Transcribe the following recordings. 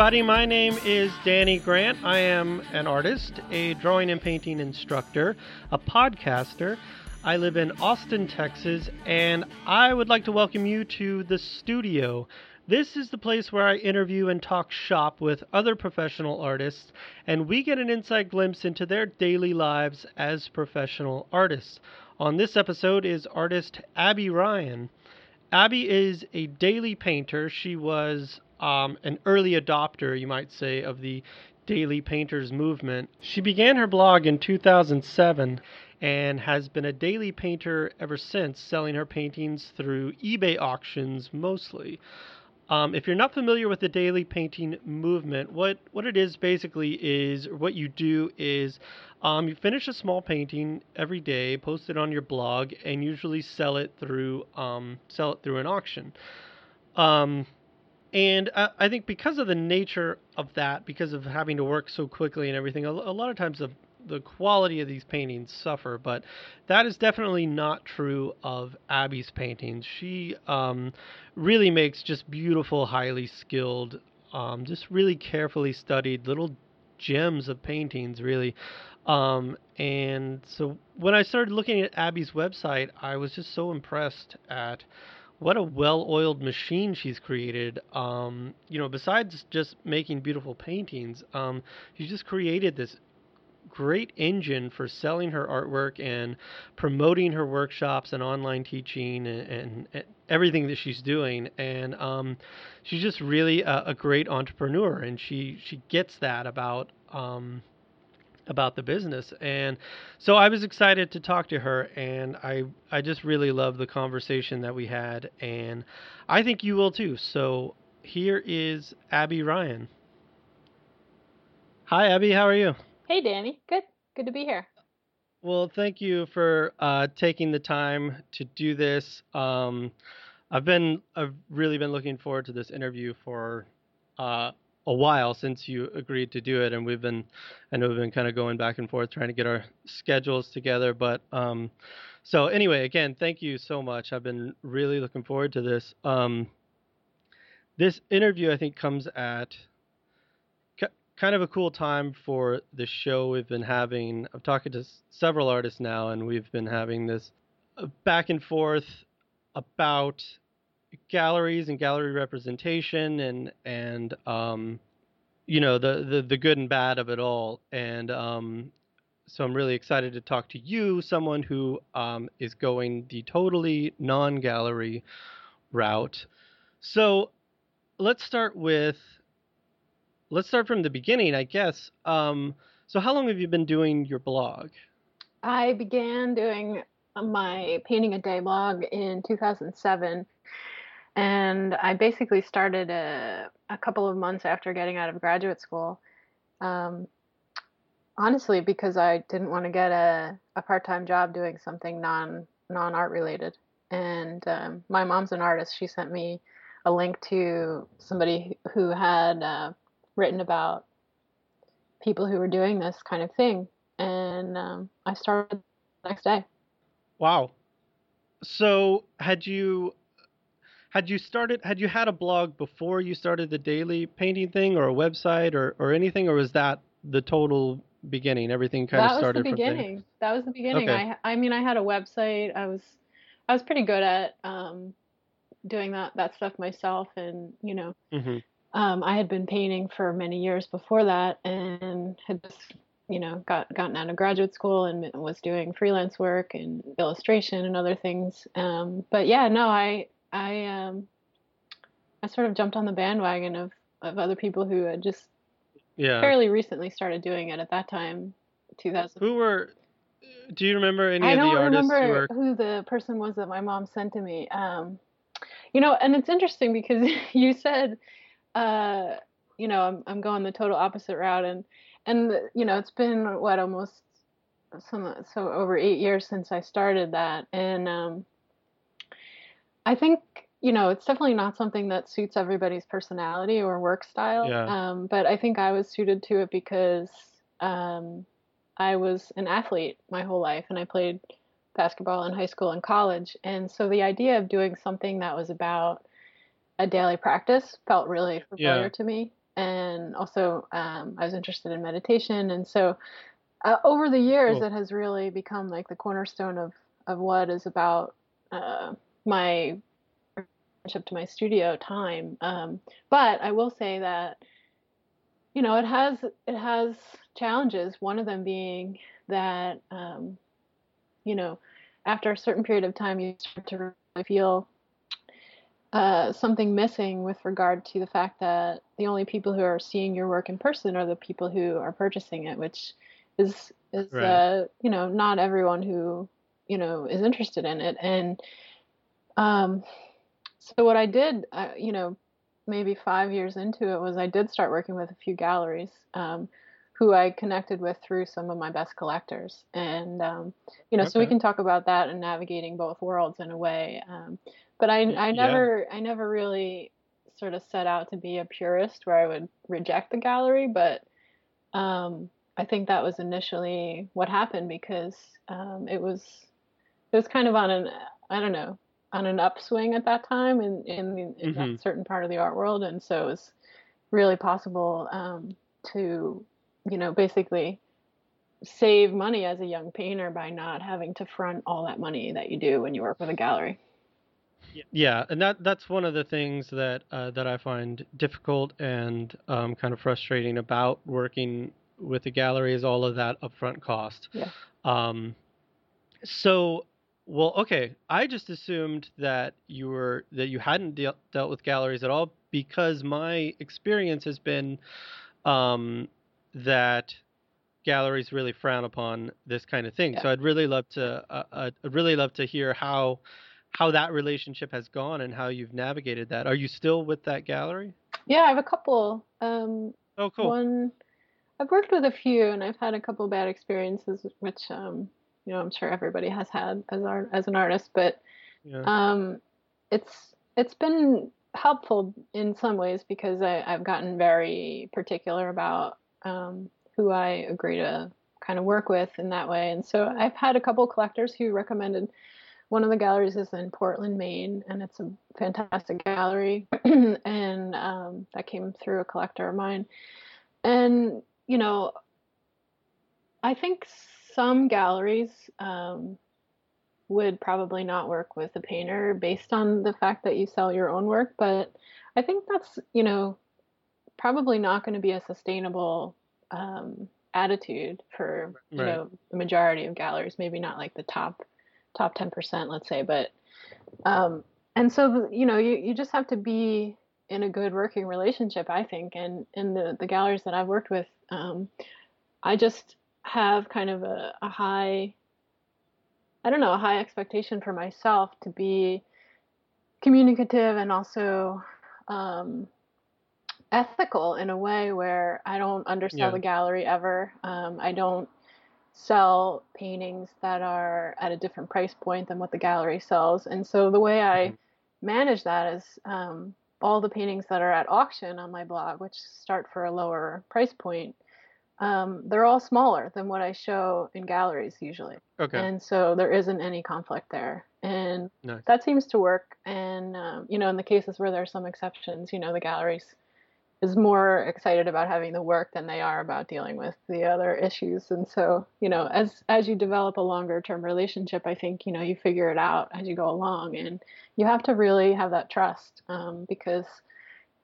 Everybody. My name is Danny Grant. I am an artist, a drawing and painting instructor, a podcaster. I live in Austin, Texas, and I would like to welcome you to the studio. This is the place where I interview and talk shop with other professional artists, and we get an inside glimpse into their daily lives as professional artists. On this episode is artist Abbey Ryan. Abbey is a daily painter. She was um, an early adopter, you might say, of the daily painters movement. She began her blog in 2007 and has been a daily painter ever since, selling her paintings through eBay auctions mostly. Um, if you're not familiar with the daily painting movement, what, what it is basically is what you do is um, you finish a small painting every day, post it on your blog, and usually sell it through um, sell it through an auction. And I, I, think because of the nature of that, because of having to work so quickly and everything, a, a lot of times the the quality of these paintings suffer, but that is definitely not true of Abbey's paintings. She um, really makes just beautiful, highly skilled, um, just really carefully studied little gems of paintings, really. Um, and so when I started looking at Abbey's website, I was just so impressed at what a well-oiled machine she's created. Um, you know, besides just making beautiful paintings, um, she's just created this great engine for selling her artwork and promoting her workshops and online teaching and, and, and everything that she's doing. And um, she's just really a, a, great entrepreneur, and she she gets that about. Um, about the business and so I was excited to talk to her and I I just really love the conversation that we had and I think you will too so here is Abbey Ryan Hi Abbey how are you Hey, Danny. Good. Good to be here. Well, thank you for uh, taking the time to do this. Um, I've been, I've really been looking forward to this interview for uh, a while since you agreed to do it, and we've been, I know we've been kind of going back and forth trying to get our schedules together. But um, so anyway, again, thank you so much. I've been really looking forward to this. Um, this interview, I think, comes at kind of a cool time for the show we've been having. I'm talking to several artists now, and we've been having this uh, back and forth about galleries and gallery representation and and um, you know the, the the good and bad of it all. And um, so I'm really excited to talk to you, someone who um, is going the totally non-gallery route. So let's start with let's start from the beginning, I guess. Um, so, how long have you been doing your blog? I began doing my painting a day blog in 2007, and I basically started a, a couple of months after getting out of graduate school. Um, honestly, because I didn't want to get a, a part time job doing something non non art related. And um, my mom's an artist. She sent me a link to somebody who had uh, written about people who were doing this kind of thing, and um, I started the next day. Wow. So had you had you started had you had a blog before you started the daily painting thing or a website or, or anything or was that the total beginning? Everything kind that of started was the beginning. That was the beginning. Okay. i i mean i had a website. I was i was pretty good at um, doing that that stuff myself and you know mm-hmm. um, I had been painting for many years before that and had just, you know, got gotten out of graduate school and was doing freelance work and illustration and other things. Um, but yeah, no, I I um, I sort of jumped on the bandwagon of of other people who had just yeah. fairly recently started doing it at that time, 2000. Who were? Do you remember any I of the artists? I don't remember who, who the person was that my mom sent to me. Um, you know, and it's interesting because you said uh, you know, I'm I'm going the total opposite route, and and you know, it's been what almost some so over eight years since I started that, and um, I think you know it's definitely not something that suits everybody's personality or work style. Yeah. Um, but I think I was suited to it because um, I was an athlete my whole life, and I played basketball in high school and college, and so the idea of doing something that was about a daily practice felt really familiar yeah. to me. and also um, I was interested in meditation, and so uh, over the years, cool. it has really become like the cornerstone of of what is about uh, my relationship to my studio time. Um, but I will say that you know it has it has challenges. One of them being that um, you know after a certain period of time, you start to really feel uh, something missing with regard to the fact that the only people who are seeing your work in person are the people who are purchasing it, which is is right. uh, you know not everyone who you know is interested in it and um so what i did uh, you know maybe five years into it was i did start working with a few galleries um, who i connected with through some of my best collectors and um, you know okay. so we can talk about that and navigating both worlds in a way um, but i i never yeah. i never really sort of set out to be a purist where i would reject the gallery but um, I think that was initially what happened because um, it was it was kind of on an I don't know on an upswing at that time in in, in mm-hmm. that certain part of the art world, and so it was really possible um, to you know basically save money as a young painter by not having to front all that money that you do when you work with a gallery. Yeah, and that that's one of the things that uh, that I find difficult and um, kind of frustrating about working with the gallery is all of that upfront cost. Yeah. Um, so, well, okay. I just assumed that you were that you hadn't de- dealt with galleries at all because my experience has been um, that galleries really frown upon this kind of thing. Yeah. So I'd really love to uh, uh, I'd really love to hear how how that relationship has gone and how you've navigated that. Are you still with that gallery? Yeah, I have a couple. Um, oh, cool. One I've worked with a few, and I've had a couple bad experiences, which um, you know I'm sure everybody has had as art as an artist. But yeah. um, it's it's been helpful in some ways because I, have gotten very particular about um, who I agree to kind of work with in that way. And so I've had a couple collectors who recommended one of the galleries is in Portland, Maine, and it's a fantastic gallery. and um, that came through a collector of mine. And you know, I think some galleries um, would probably not work with a painter based on the fact that you sell your own work, but I think that's, you know, probably not going to be a sustainable um, attitude for, you right. know, the majority of galleries, maybe not like the top top 10%, let's say, but um, and so you know, you you just have to be in a good working relationship, I think. And in the, the galleries that I've worked with, um, I just have kind of a, a, high, I don't know, a high expectation for myself to be communicative and also um, ethical in a way where I don't undersell yeah. the gallery ever. Um, I don't sell paintings that are at a different price point than what the gallery sells. And so the way I mm-hmm. manage that is um, all the paintings that are at auction on my blog, which start for a lower price point, um, they're all smaller than what I show in galleries usually. Okay. And so there isn't any conflict there, and nice. that seems to work. And um, you know, in the cases where there are some exceptions, you know, the galleries is more excited about having the work than they are about dealing with the other issues. And so, you know, as as you develop a longer term relationship, I think you know you figure it out as you go along, and you have to really have that trust um, because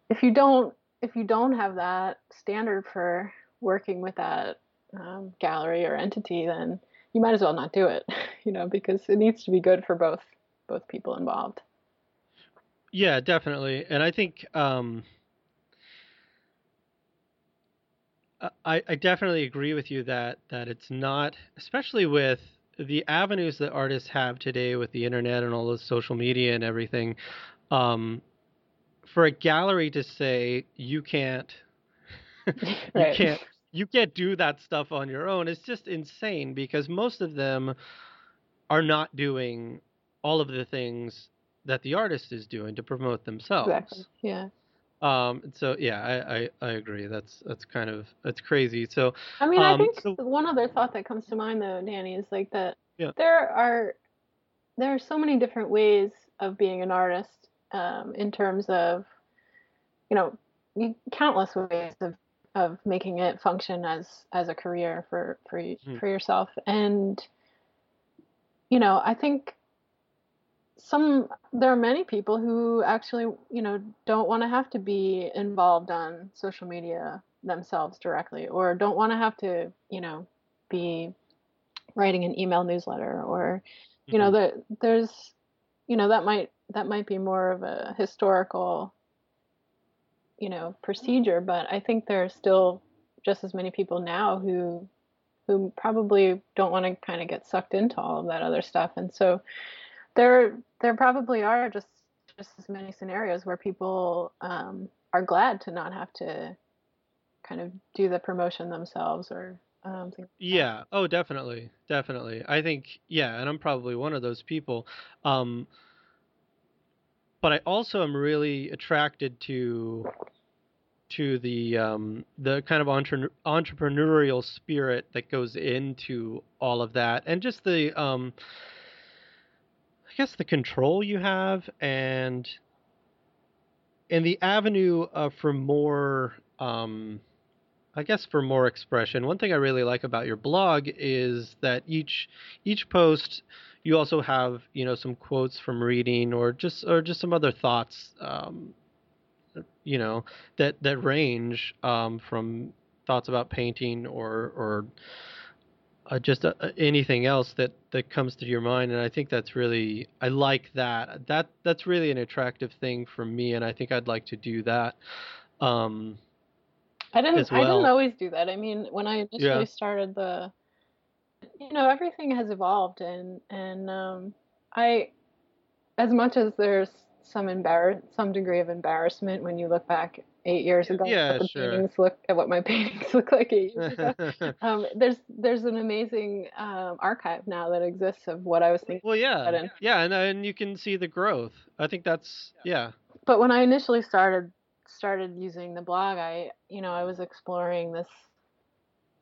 if you don't if you don't have that standard for working with that um, gallery or entity, then you might as well not do it, you know, because it needs to be good for both both people involved. Yeah, definitely, and I think. Um I, I definitely agree with you that that it's not, especially with the avenues that artists have today with the internet and all the social media and everything. Um, for a gallery to say you can't, you right. can't, you can't do that stuff on your own, it's just insane because most of them are not doing all of the things that the artist is doing to promote themselves. Exactly. Yeah. Um, so yeah, I, I, I, agree. That's that's kind of that's crazy. So I mean, um, I think so, one other thought that comes to mind though, Danny, is like that yeah. there are there are so many different ways of being an artist um, in terms of you know countless ways of of making it function as as a career for for mm. for yourself and you know i think some there are many people who actually you know don't want to have to be involved on social media themselves directly or don't want to have to you know be writing an email newsletter or you mm-hmm. know that there's you know that might that might be more of a historical you know procedure but i think there are still just as many people now who who probably don't want to kind of get sucked into all of that other stuff. And so there there probably are just just as many scenarios where people um, are glad to not have to kind of do the promotion themselves or um, yeah. Oh definitely. Definitely. I think yeah and i'm probably one of those people. Um, but i also am really attracted to to the um, the kind of entre- entrepreneurial spirit that goes into all of that and just the um, i guess the control you have and and the avenue uh, for more um, I guess for more expression, one thing I really like about your blog is that each each post you also have you know some quotes from reading or just or just some other thoughts um, you know that that range um, from thoughts about painting or or uh, just uh, anything else that that comes to your mind and i think that's really i like that that that's really an attractive thing for me and i think i'd like to do that um, I didn't. Well. I didn't always do that. I mean, when I initially yeah. started the, you know, everything has evolved, and and um, I, as much as there's some embarrass, some degree of embarrassment when you look back eight years ago. Yeah, at sure. Paintings look at what my paintings look like eight years ago. um, there's there's an amazing um, archive now that exists of what I was thinking. Well, yeah, and, yeah, and and you can see the growth. I think that's yeah. But when I initially started started using the blog, I you know I was exploring this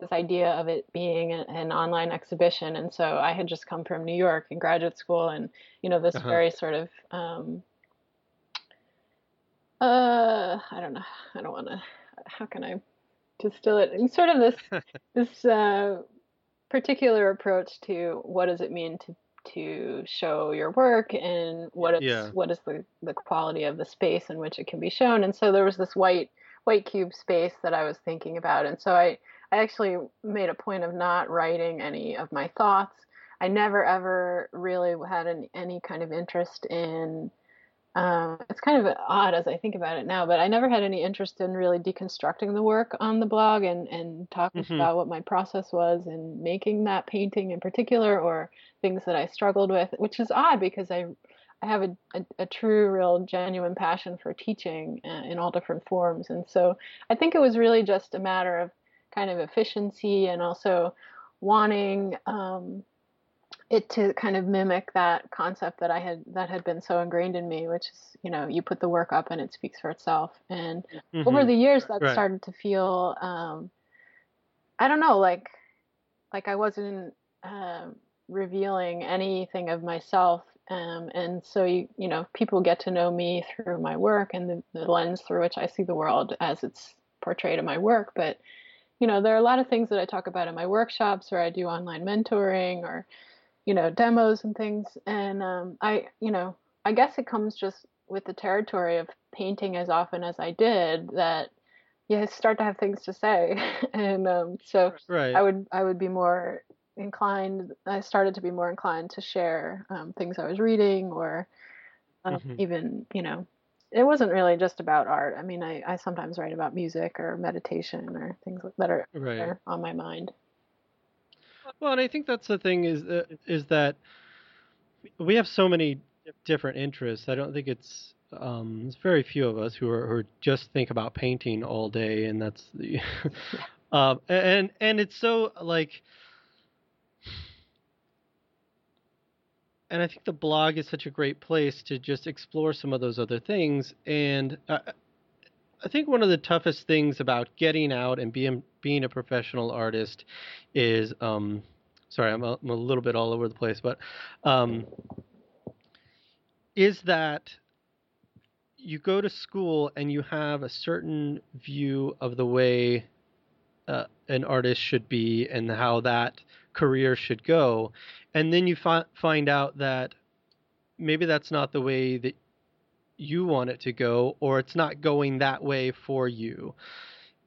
this idea of it being an, online exhibition, and so I had just come from New York in graduate school, and you know this uh-huh. very sort of um, uh I don't know I don't want to how can I distill it and sort of this this uh, particular approach to what does it mean to to show your work and what is yeah. what is the, the quality of the space in which it can be shown. And so there was this white white cube space that I was thinking about. And so I, I actually made a point of not writing any of my thoughts. I never ever really had an, any kind of interest in um, it's kind of odd as I think about it now, but I never had any interest in really deconstructing the work on the blog and, and talking mm-hmm. about what my process was in making that painting in particular or things that I struggled with, which is odd because I I have a, a, a true, real, genuine passion for teaching uh, in all different forms. And so I think it was really just a matter of kind of efficiency and also wanting um, it to kind of mimic that concept that I had that had been so ingrained in me, which is you know you put the work up and it speaks for itself. And mm-hmm. over the years, that right. started to feel um, I don't know like like I wasn't uh, revealing anything of myself. Um, and so you you know people get to know me through my work and the, the lens through which I see the world as it's portrayed in my work, but you know there are a lot of things that I talk about in my workshops or I do online mentoring or you know, demos and things. And um, I, you know, I guess it comes just with the territory of painting as often as I did that you start to have things to say. and um, so right. I would I would be more inclined. I started to be more inclined to share um, things I was reading or um, mm-hmm. even you know. It wasn't really just about art. I mean, I, I sometimes write about music or meditation or things that are, right. on my mind. Well, and I think that's the thing is uh, is that we have so many different interests. I don't think it's um, there's very few of us who are who just think about painting all day, and that's the uh, and and it's so like. And I think the blog is such a great place to just explore some of those other things. And uh, I think one of the toughest things about getting out and being being a professional artist is um, sorry, I'm a, I'm a, little bit all over the place, but um, is that you go to school and you have a certain view of the way uh, an artist should be and how that career should go, and then you fi- find out that maybe that's not the way that you want it to go, or it's not going that way for you,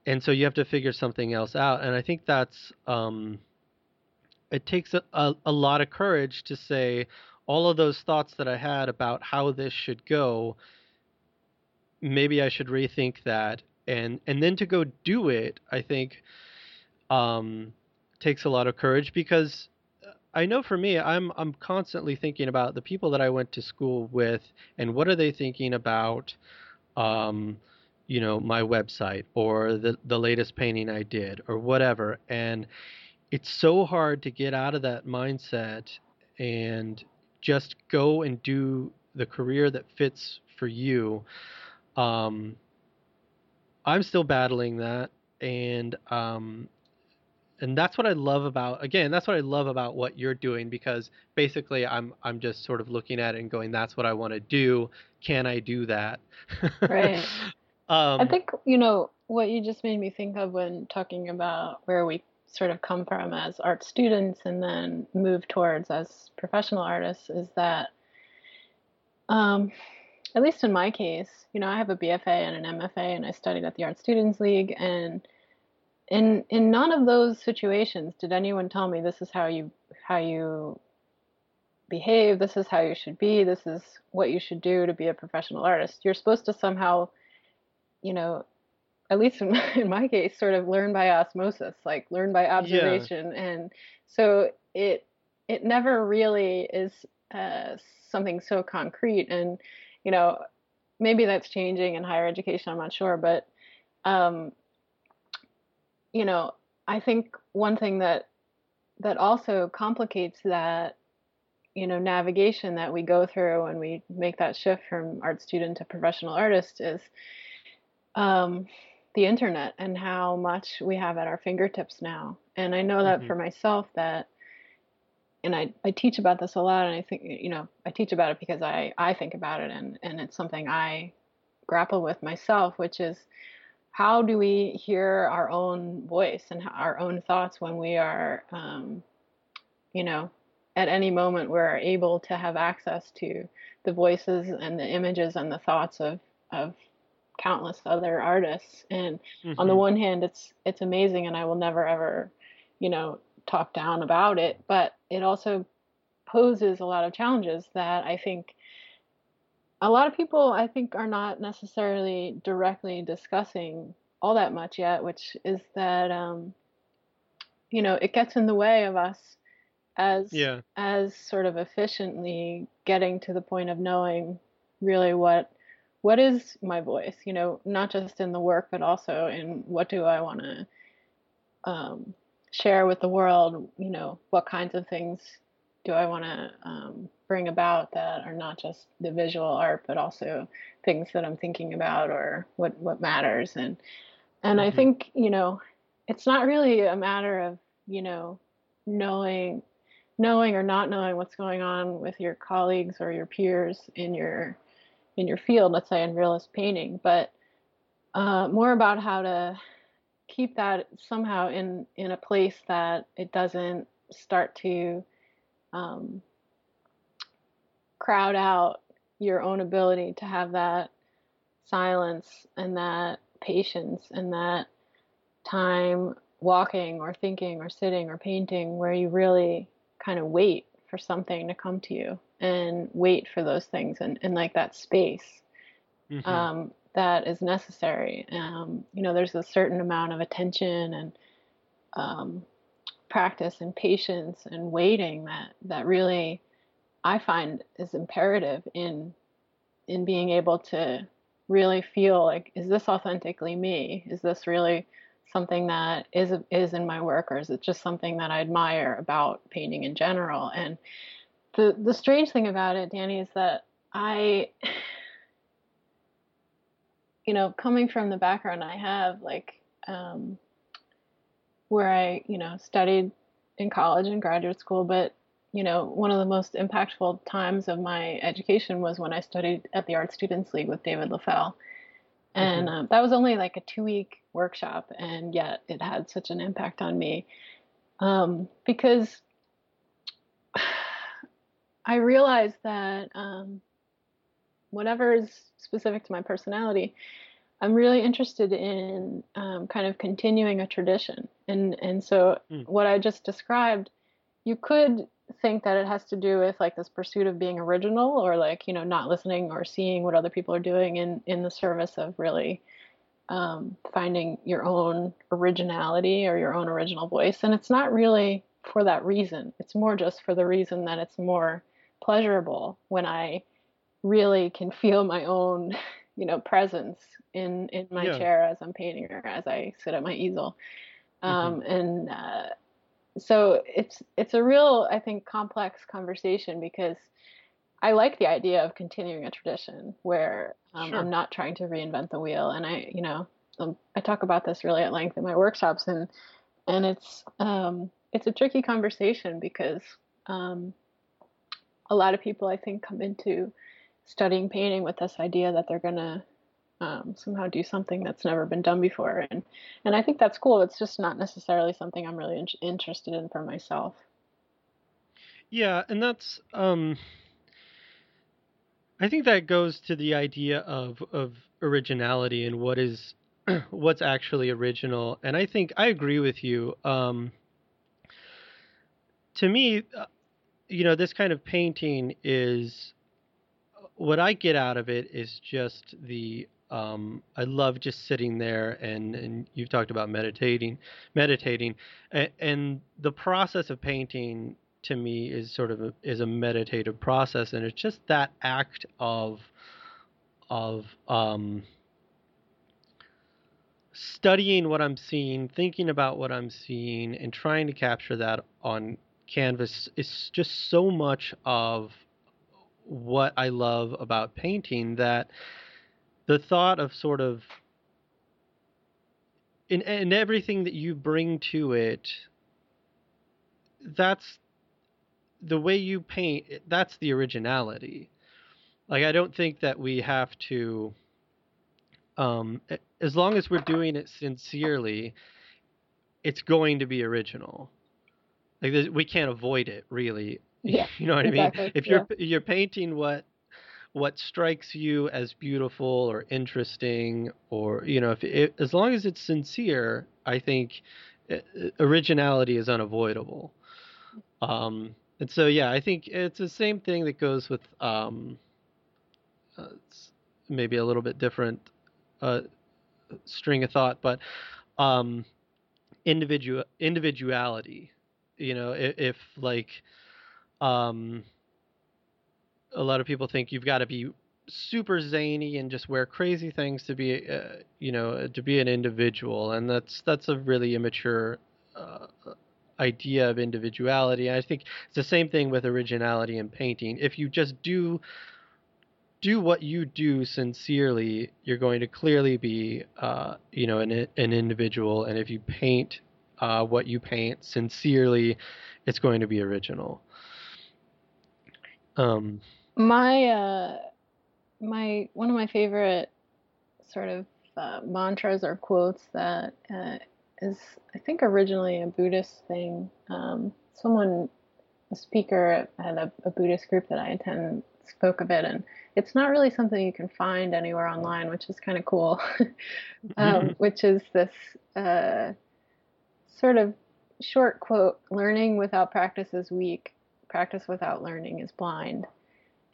and so you have to figure something else out. And I think that's um, it takes a, a, a lot of courage to say all of those thoughts that I had about how this should go. Maybe I should rethink that, and and then to go do it. I think um, takes a lot of courage because I know for me, I'm I'm constantly thinking about the people that I went to school with and what are they thinking about, um, you know, my website or the the latest painting I did or whatever. And it's so hard to get out of that mindset and just go and do the career that fits for you. Um, I'm still battling that, and um, and that's what I love about again that's what I love about what you're doing because basically I'm I'm just sort of looking at it and going that's what I want to do. Can I do that? Right. Um, I think you know what you just made me think of when talking about where we sort of come from as art students and then move towards as professional artists is that um, at least in my case you know I have a BFA and an MFA and I studied at the Art Students League and in in none of those situations did anyone tell me this is how you how you behave. This is how you should be. This is what you should do to be a professional artist. You're supposed to somehow you know at least in my, in my case sort of learn by osmosis like learn by observation. Yeah. and so it it never really is uh, something so concrete. And you know maybe that's changing in higher education i'm not sure. But um, you know, I think one thing that that also complicates that you know navigation that we go through when we make that shift from art student to professional artist is um, the internet and how much we have at our fingertips now. And I know that mm-hmm. for myself that and I, I teach about this a lot and I think you know I teach about it because I, I think about it and, and it's something I grapple with myself, which is how do we hear our own voice and our own thoughts when we are, um, you know, at any moment we're able to have access to the voices and the images and the thoughts of of countless other artists. And mm-hmm. on the mm-hmm. one hand, it's it's amazing, and I will never ever, you know, talk down about it. But it also poses a lot of challenges that I think a lot of people I think are not necessarily directly discussing all that much yet, which is that um, you know it gets in the way of us as yeah. as sort of efficiently getting to the point of knowing really what what is my voice, you know, not just in the work but also in what do I want to um, share with the world, you know, what kinds of things do I want to um, bring about that are not just the visual art, but also things that I'm thinking about or what what matters. And and mm-hmm. I think you know, it's not really a matter of you know knowing knowing or not knowing what's going on with your colleagues or your peers in your in your field, let's say in realist painting, but uh, more about how to keep that somehow in in a place that it doesn't start to um, crowd out your own ability to have that silence and that patience and that time walking or thinking or sitting or painting where you really kind of wait for something to come to you and wait for those things and, and like that space mm-hmm. um, that is necessary. Um, you know, there's a certain amount of attention and um, practice and patience and waiting that that really I find is imperative in in being able to really feel like is this authentically me? Is this really something that is is in my work or is it just something that I admire about painting in general? And the the strange thing about it, Danny, is that I you know, coming from the background I have, like um, where I, you know, studied in college and graduate school, but you know, one of the most impactful times of my education was when I studied at the Art Students League with David Leffel. And mm-hmm. um, that was only like a two week workshop, and yet it had such an impact on me um, because I realized that um, whatever is specific to my personality, I'm really interested in um, kind of continuing a tradition. And and so mm. what I just described, you could think that it has to do with like this pursuit of being original or like you know not listening or seeing what other people are doing in in the service of really um, finding your own originality or your own original voice and it's not really for that reason it's more just for the reason that it's more pleasurable when i really can feel my own you know presence in in my yeah. chair as i'm painting or as i sit at my easel mm-hmm. um, mm-hmm. and uh, so it's it's a real I think complex conversation because I like the idea of continuing a tradition where um, sure. I'm not trying to reinvent the wheel, and I you know um, I talk about this really at length in my workshops, and and it's um, it's a tricky conversation because um, a lot of people I think come into studying painting with this idea that they're gonna um, somehow do something that's never been done before. And and I think that's cool. It's just not necessarily something I'm really in- interested in for myself. Yeah and that's um I think that goes to the idea of of originality and what is what's actually original. And I think I agree with you. Um to me uh, you know this kind of painting is what I get out of it is just the um, I love just sitting there and, and you've talked about meditating, meditating, and, and the process of painting to me is sort of a, is a meditative process, and it's just that act of of um, studying what I'm seeing, thinking about what I'm seeing, and trying to capture that on canvas is just so much of what I love about painting that the thought of sort of in in everything that you bring to it that's the way you paint that's the originality. Like i don't think that we have to um as long as we're doing it sincerely it's going to be original. Like we can't avoid it really. Yeah you know what exactly. i mean? if you're you're painting what what strikes you as beautiful or interesting or you know if it, as long as it's sincere i think uh, originality is unavoidable. Um, and so yeah i think it's the same thing that goes with um, uh, maybe a little bit different uh, string of thought but um, individual individuality you know if, if like um, a lot of people think you've got to be super zany and just wear crazy things to be uh, you know to be an individual and that's that's a really immature uh, idea of individuality. I think it's the same thing with originality in painting. If you just do do what you do sincerely you're going to clearly be uh, you know an, an individual and if you paint uh, what you paint sincerely it's going to be original. Um my uh, my one of my favorite sort of uh, mantras or quotes that uh, is I think originally a Buddhist thing. Um, someone, a speaker at a, a, Buddhist group that I attend, spoke of it, and it's not really something you can find anywhere online, which is kind of cool. um, mm-hmm. Which is this uh, sort of short quote: "Learning without practice is weak. Practice without learning is blind."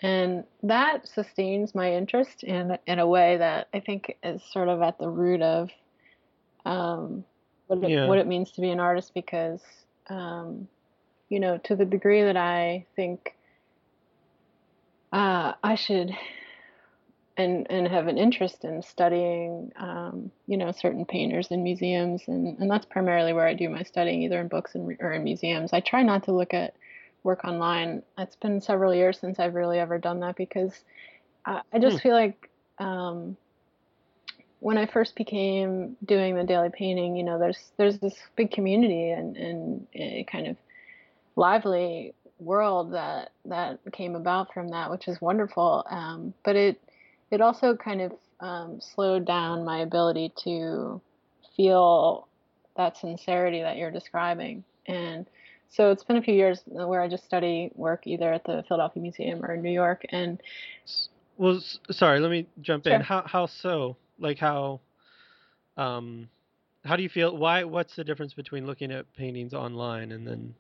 And that sustains my interest in in a way that I think is sort of at the root of um, what it, yeah. what it means to be an artist because um, you know to the degree that I think uh, I should and and have an interest in studying um, you know certain painters in museums and and that's primarily where I do my studying either in books and, or in museums. I try not to look at work online. It's been several years since I've really ever done that because I, I just hmm. feel like um, when I first became doing the daily painting, you know, there's there's this big community and and kind of lively world that that came about from that, which is wonderful. Um, but it it also kind of um, slowed down my ability to feel that sincerity that you're describing. And so it's been a few years where I just study work either at the Philadelphia Museum or in New York. And well, sorry, let me jump Sure. in. How how so? Like how um how do you feel? Why? What's the difference between looking at paintings online and then?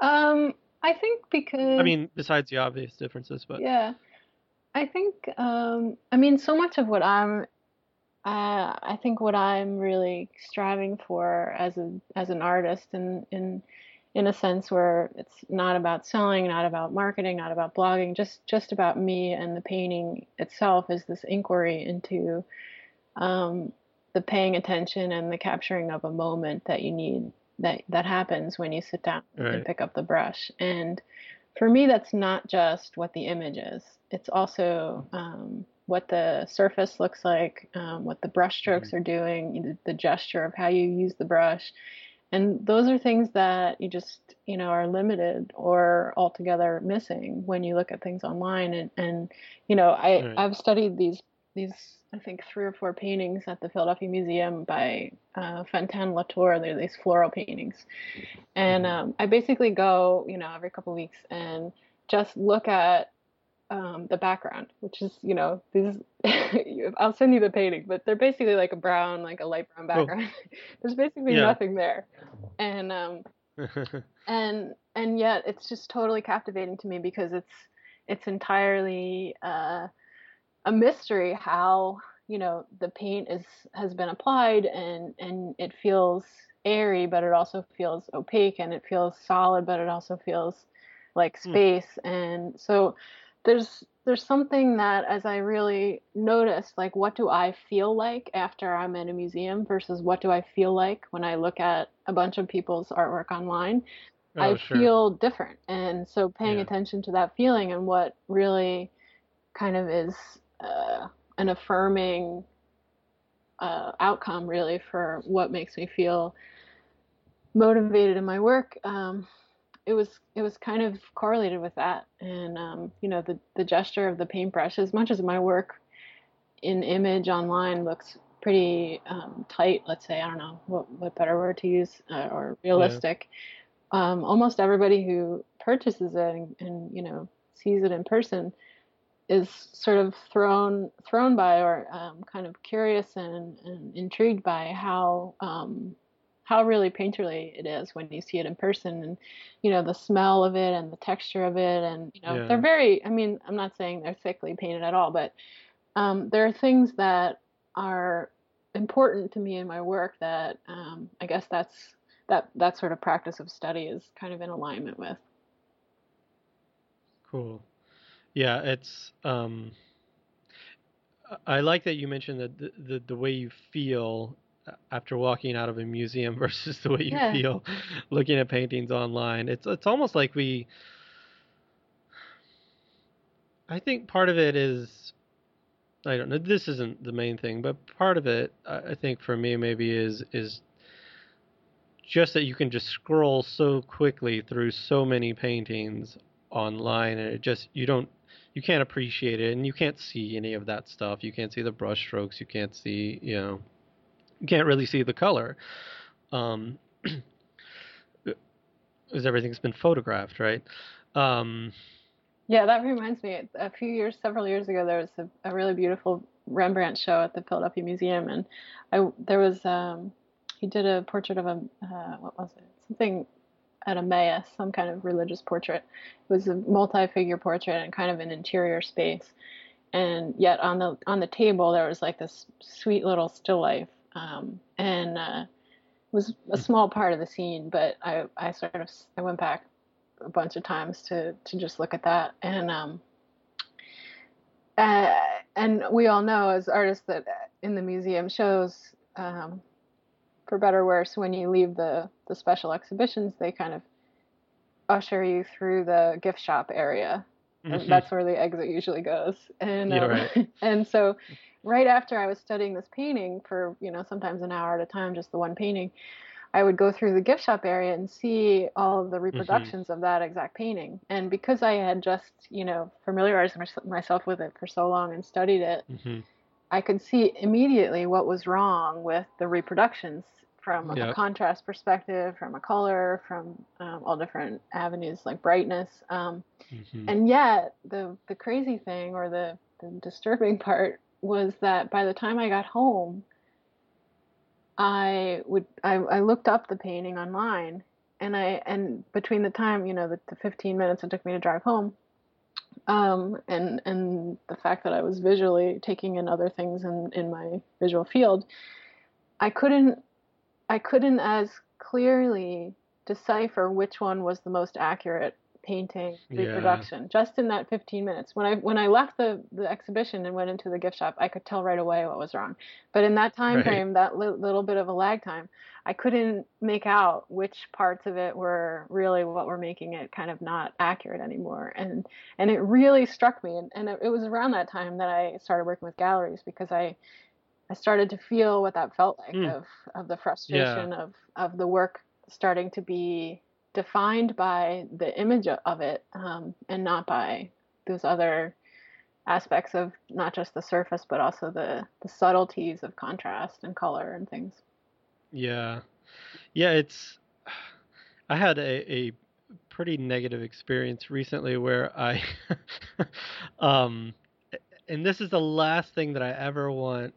um, I think because I mean, besides the obvious differences, but yeah, I think um, I mean so much of what I'm uh, I think what I'm really striving for as a as an artist and in in a sense where it's not about selling, not about marketing, not about blogging, just just about me and the painting itself is this inquiry into um, the paying attention and the capturing of a moment that you need that that happens when you sit down and pick up the brush. And for me, that's not just what the image is. It's also um, what the surface looks like, um, what the brush strokes Mhm. are doing, the, the gesture of how you use the brush. And those are things that you just, you know, are limited or altogether missing when you look at things online. And, and you know, I, Right. I've studied these, these, I think three or four paintings at the Philadelphia Museum by uh, Fantin-Latour. They're these floral paintings. And Mhm. um, I basically go, you know, every couple of weeks and just look at um, the background, which is, you know, these. I'll send you the painting, but they're basically like a brown, like a light brown Oh, background. There's basically yeah. nothing there, and um, and and yet it's just totally captivating to me because it's it's entirely uh, a mystery how you know the paint is has been applied and and it feels airy but it also feels opaque and it feels solid but it also feels like Hmm. space and so there's there's something that as I really noticed like what do I feel like after I'm in a museum versus what do I feel like when I look at a bunch of people's artwork online I Oh, sure. feel different. And so paying Yeah. attention to that feeling and what really kind of is uh, an affirming uh, outcome, really, for what makes me feel motivated in my work. Um, it was it was kind of correlated with that, and um, you know the the gesture of the paintbrush. As much as my work in image online looks pretty um, tight, let's say I don't know what what better word to use uh, or Yeah. realistic um, almost everybody who purchases it and, and you know sees it in person is sort of thrown thrown by or um, kind of curious and, and intrigued by how um, how really painterly it is when you see it in person and you know the smell of it and the texture of it and you know Yeah. they're very I mean I'm not saying they're thickly painted at all but um, there are things that are important to me in my work that um, I guess that's that that sort of practice of study is kind of in alignment with. Cool. Yeah, it's um I like that you mentioned that the, the the way you feel after walking out of a museum versus the way you Yeah. feel looking at paintings online. It's it's almost like we I think part of it is I don't know, this isn't the main thing, but part of it I think for me maybe is is just that you can just scroll so quickly through so many paintings online and it just you don't you can't appreciate it and you can't see any of that stuff you can't see the brush strokes you can't see you know can't really see the color um because everything's been photographed right um Yeah, that reminds me. A few years, several years ago, there was a, a really beautiful Rembrandt show at the Philadelphia Museum, and I there was um, he did a portrait of a uh, what was it? Something at a Emmaus, some kind of religious portrait. It was a multi-figure portrait and kind of an interior space, and yet on the on the table there was like this sweet little still life, um, and uh, it was a small part of the scene, but I I sort of I went back a bunch of times to to just look at that. And um uh, and we all know as artists that in the museum shows um for better or worse when you leave the the special exhibitions they kind of usher you through the gift shop area. And that's where the exit usually goes. And um, right. and so right after I was studying this painting for you know sometimes an hour at a time just the one painting I would go through the gift shop area and see all of the Mm-hmm. reproductions of that exact painting. And because I had just, you know, familiarized mys- myself with it for so long and studied it, hmm I could see immediately what was wrong with the reproductions from a contrast perspective, from a color, from um, all different avenues like brightness. Um, hmm and yet, the the crazy thing or the, the disturbing part was that by the time I got home, I would I, I looked up the painting online, and I and between the time you know the, the 15 minutes it took me to drive home, um, and and the fact that I was visually taking in other things in in my visual field, I couldn't I couldn't as clearly decipher which one was the most accurate painting Yeah. reproduction just in that 15 minutes when i when i left the the exhibition and went into the gift shop i could tell right away what was wrong but in that time Right. frame that li- little bit of a lag time i couldn't make out which parts of it were really what were making it kind of not accurate anymore and and it really struck me and, and it, was around that time that i started working with galleries because i I started to feel what that felt like Mm. of of the frustration of of the work starting to be defined by the image of it um, and not by those other aspects of not just the surface but also the the subtleties of contrast and color and things. Yeah. Yeah, it's I had a, a pretty negative experience recently where I um and this is the last thing that I ever want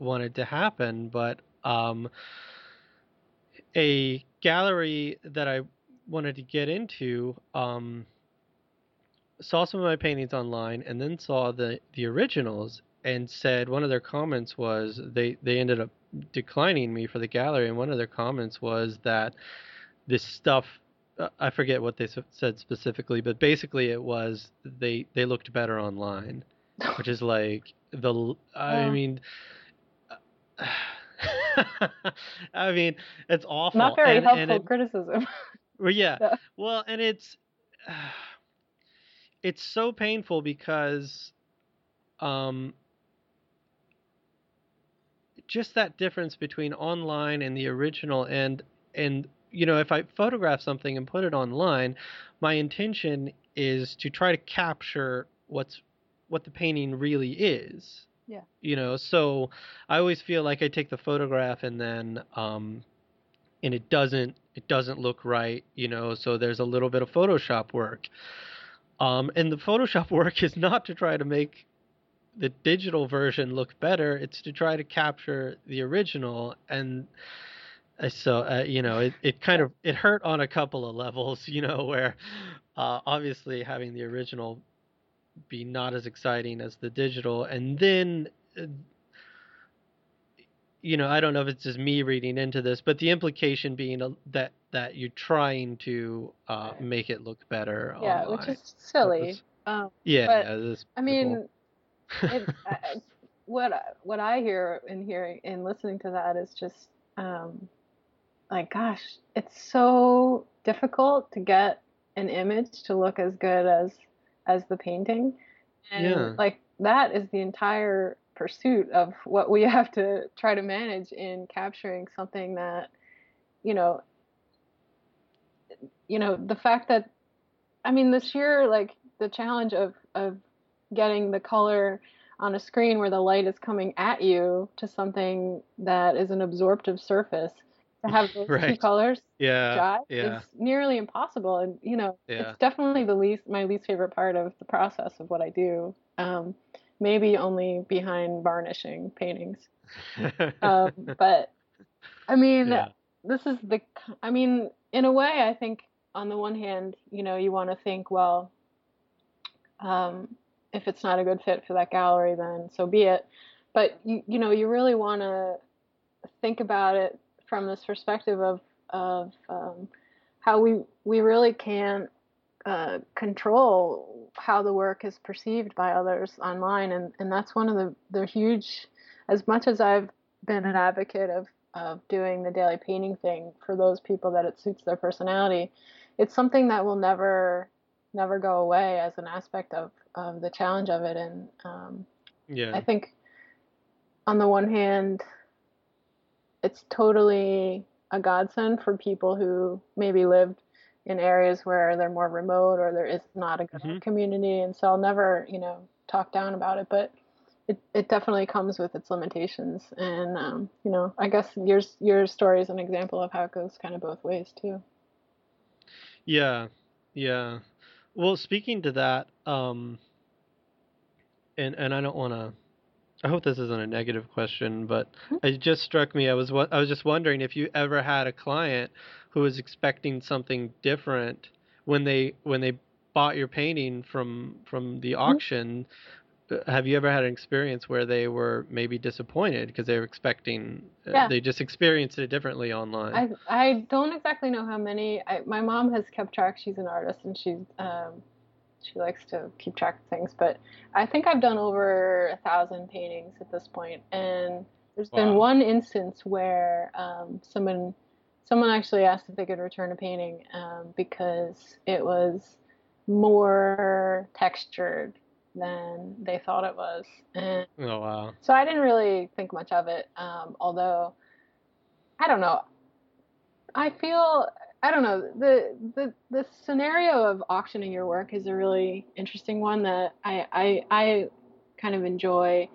wanted to happen, but um a gallery that I wanted to get into um saw some of my paintings online and then saw the the originals and said one of their comments was they they ended up declining me for the gallery. And one of their comments was that this stuff uh, I forget what they said specifically but basically it was they they looked better online which is like the l- I mean I mean it's awful. Not very and, helpful and it, criticism. well, yeah. Yeah. Well, and it's it's so painful because um just that difference between online and the original and and you know, if I photograph something and put it online, my intention is to try to capture what's what the painting really is. Yeah. You know, so I always feel like I take the photograph and then um and it doesn't it doesn't look right, you know, so there's a little bit of Photoshop work. Um, and the Photoshop work is not to try to make the digital version look better; it's to try to capture the original. And uh, so, uh, you know, it, it kind of it hurt on a couple of levels, you know, where uh, obviously having the original be not as exciting as the digital, and then. You know, I don't know if it's just me reading into this, but the implication being that that you're trying to uh, make it look better. yeah, online. which is silly. Um, yeah, but, yeah, this I mean, it, I, what I- what I hear in hearing and listening to that is just um, like, gosh, it's so difficult to get an image to look as good as as the painting, and Yeah. like that is the entire pursuit of what we have to try to manage in capturing something that, you know, you know, the fact that, I mean, the sheer like the challenge of of getting the color on a screen where the light is coming at you to something that is an absorptive surface to have those two colors yeah, yeah, is nearly impossible and you know Yeah. it's definitely the least my least favorite part of the process of what i do. Um, maybe only behind varnishing paintings. Um, but i mean yeah, this is the I mean in a way i think on the one hand you know you want to think well um, if it's not a good fit for that gallery then so be it. But you you know you really want to think about it from this perspective of of um, how we we really can't uh, control how the work is perceived by others online and and that's one of the the huge as much as I've been an advocate of of doing the daily painting thing for those people that it suits their personality it's something that will never never go away as an aspect of of the challenge of it and um, yeah, I think on the one hand, it's totally a godsend for people who maybe lived in areas where they're more remote or there is not a good mm-hmm. community. And so I'll never, you know, talk down about it, but it, it definitely comes with its limitations. And, um, you know, I guess your, your story is an example of how it goes kind of both ways too. Yeah. Yeah. Well, speaking to that, um, and, and I don't want to I hope this isn't a negative question, but hmm? it just struck me. I was I was just wondering if you ever had a client who was expecting something different when they when they bought your painting from from the hmm? auction. Have you ever had an experience where they were maybe disappointed because they were expecting uh, yeah. they just experienced it differently online? I I don't exactly know how many. I, my mom has kept track. She's an artist and she's um, she likes to keep track of things. But I think I've done over a thousand paintings at this point, and there's wow. been one instance where um, someone someone actually asked if they could return a painting um, because it was more textured than they thought it was. And oh wow! So I didn't really think much of it, um, although I don't know. I feel I don't know the the the scenario of auctioning your work is a really interesting one that I I, I kind of enjoy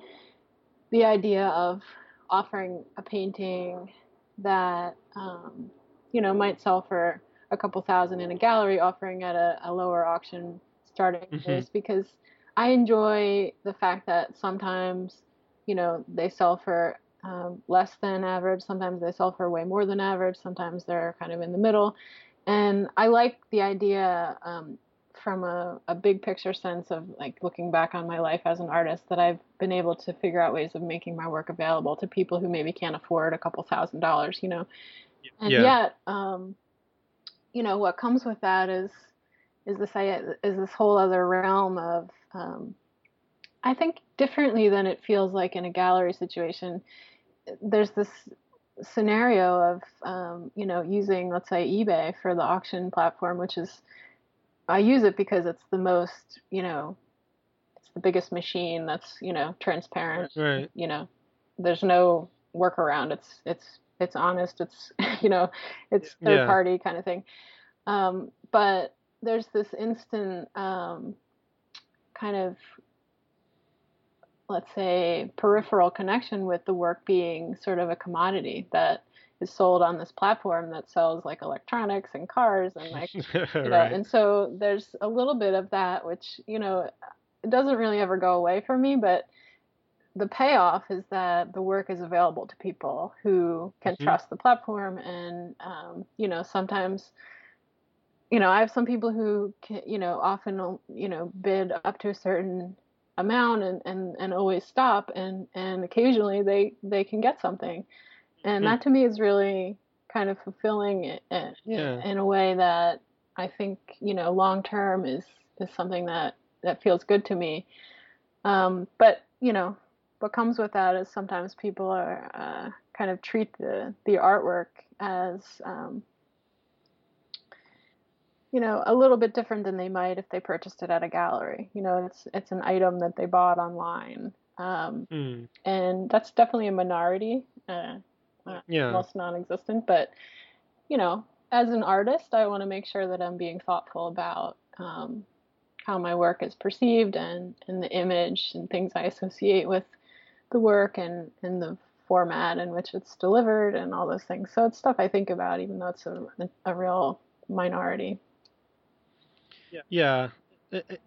the idea of offering a painting that um, you know might sell for a couple thousand in a gallery, offering at a, a lower auction starting mm-hmm. place because I enjoy the fact that sometimes you know they sell for um, less than average. Sometimes they sell for way more than average. Sometimes they're kind of in the middle. And I like the idea um, from a, a big picture sense of like looking back on my life as an artist that I've been able to figure out ways of making my work available to people who maybe can't afford a couple thousand dollars, you know. And yeah. yet, um, you know, what comes with that is is this is this whole other realm of um, I think differently than it feels like in a gallery situation there's this scenario of um, you know using let's say eBay for the auction platform, which is I use it because it's the most you know it's the biggest machine that's you know transparent. Right. You know, there's no workaround. It's it's it's honest. It's you know it's third yeah. party kind of thing. Um, but there's this instant um, kind of let's say, peripheral connection with the work being sort of a commodity that is sold on this platform that sells like electronics and cars and like you know right. and so there's a little bit of that which you know it doesn't really ever go away for me but the payoff is that the work is available to people who can mm-hmm. trust the platform and um, you know sometimes you know i have some people who can, you know often you know bid up to a certain amount and, and, and always stop and, and occasionally they, they can get something. And mm-hmm. that to me is really kind of fulfilling in, yeah. in a way that I think, you know, long term is, is something that, that feels good to me. Um, but, you know, what comes with that is sometimes people are uh, kind of treat the, the artwork as um, you know, a little bit different than they might if they purchased it at a gallery. You know, it's it's an item that they bought online, um, mm. and that's definitely a minority, uh, uh, yeah. almost non-existent. But you know, as an artist, I want to make sure that I'm being thoughtful about um, how my work is perceived and and the image and things I associate with the work and and the format in which it's delivered and all those things. So it's stuff I think about, even though it's a, a real minority. Yeah. It, it,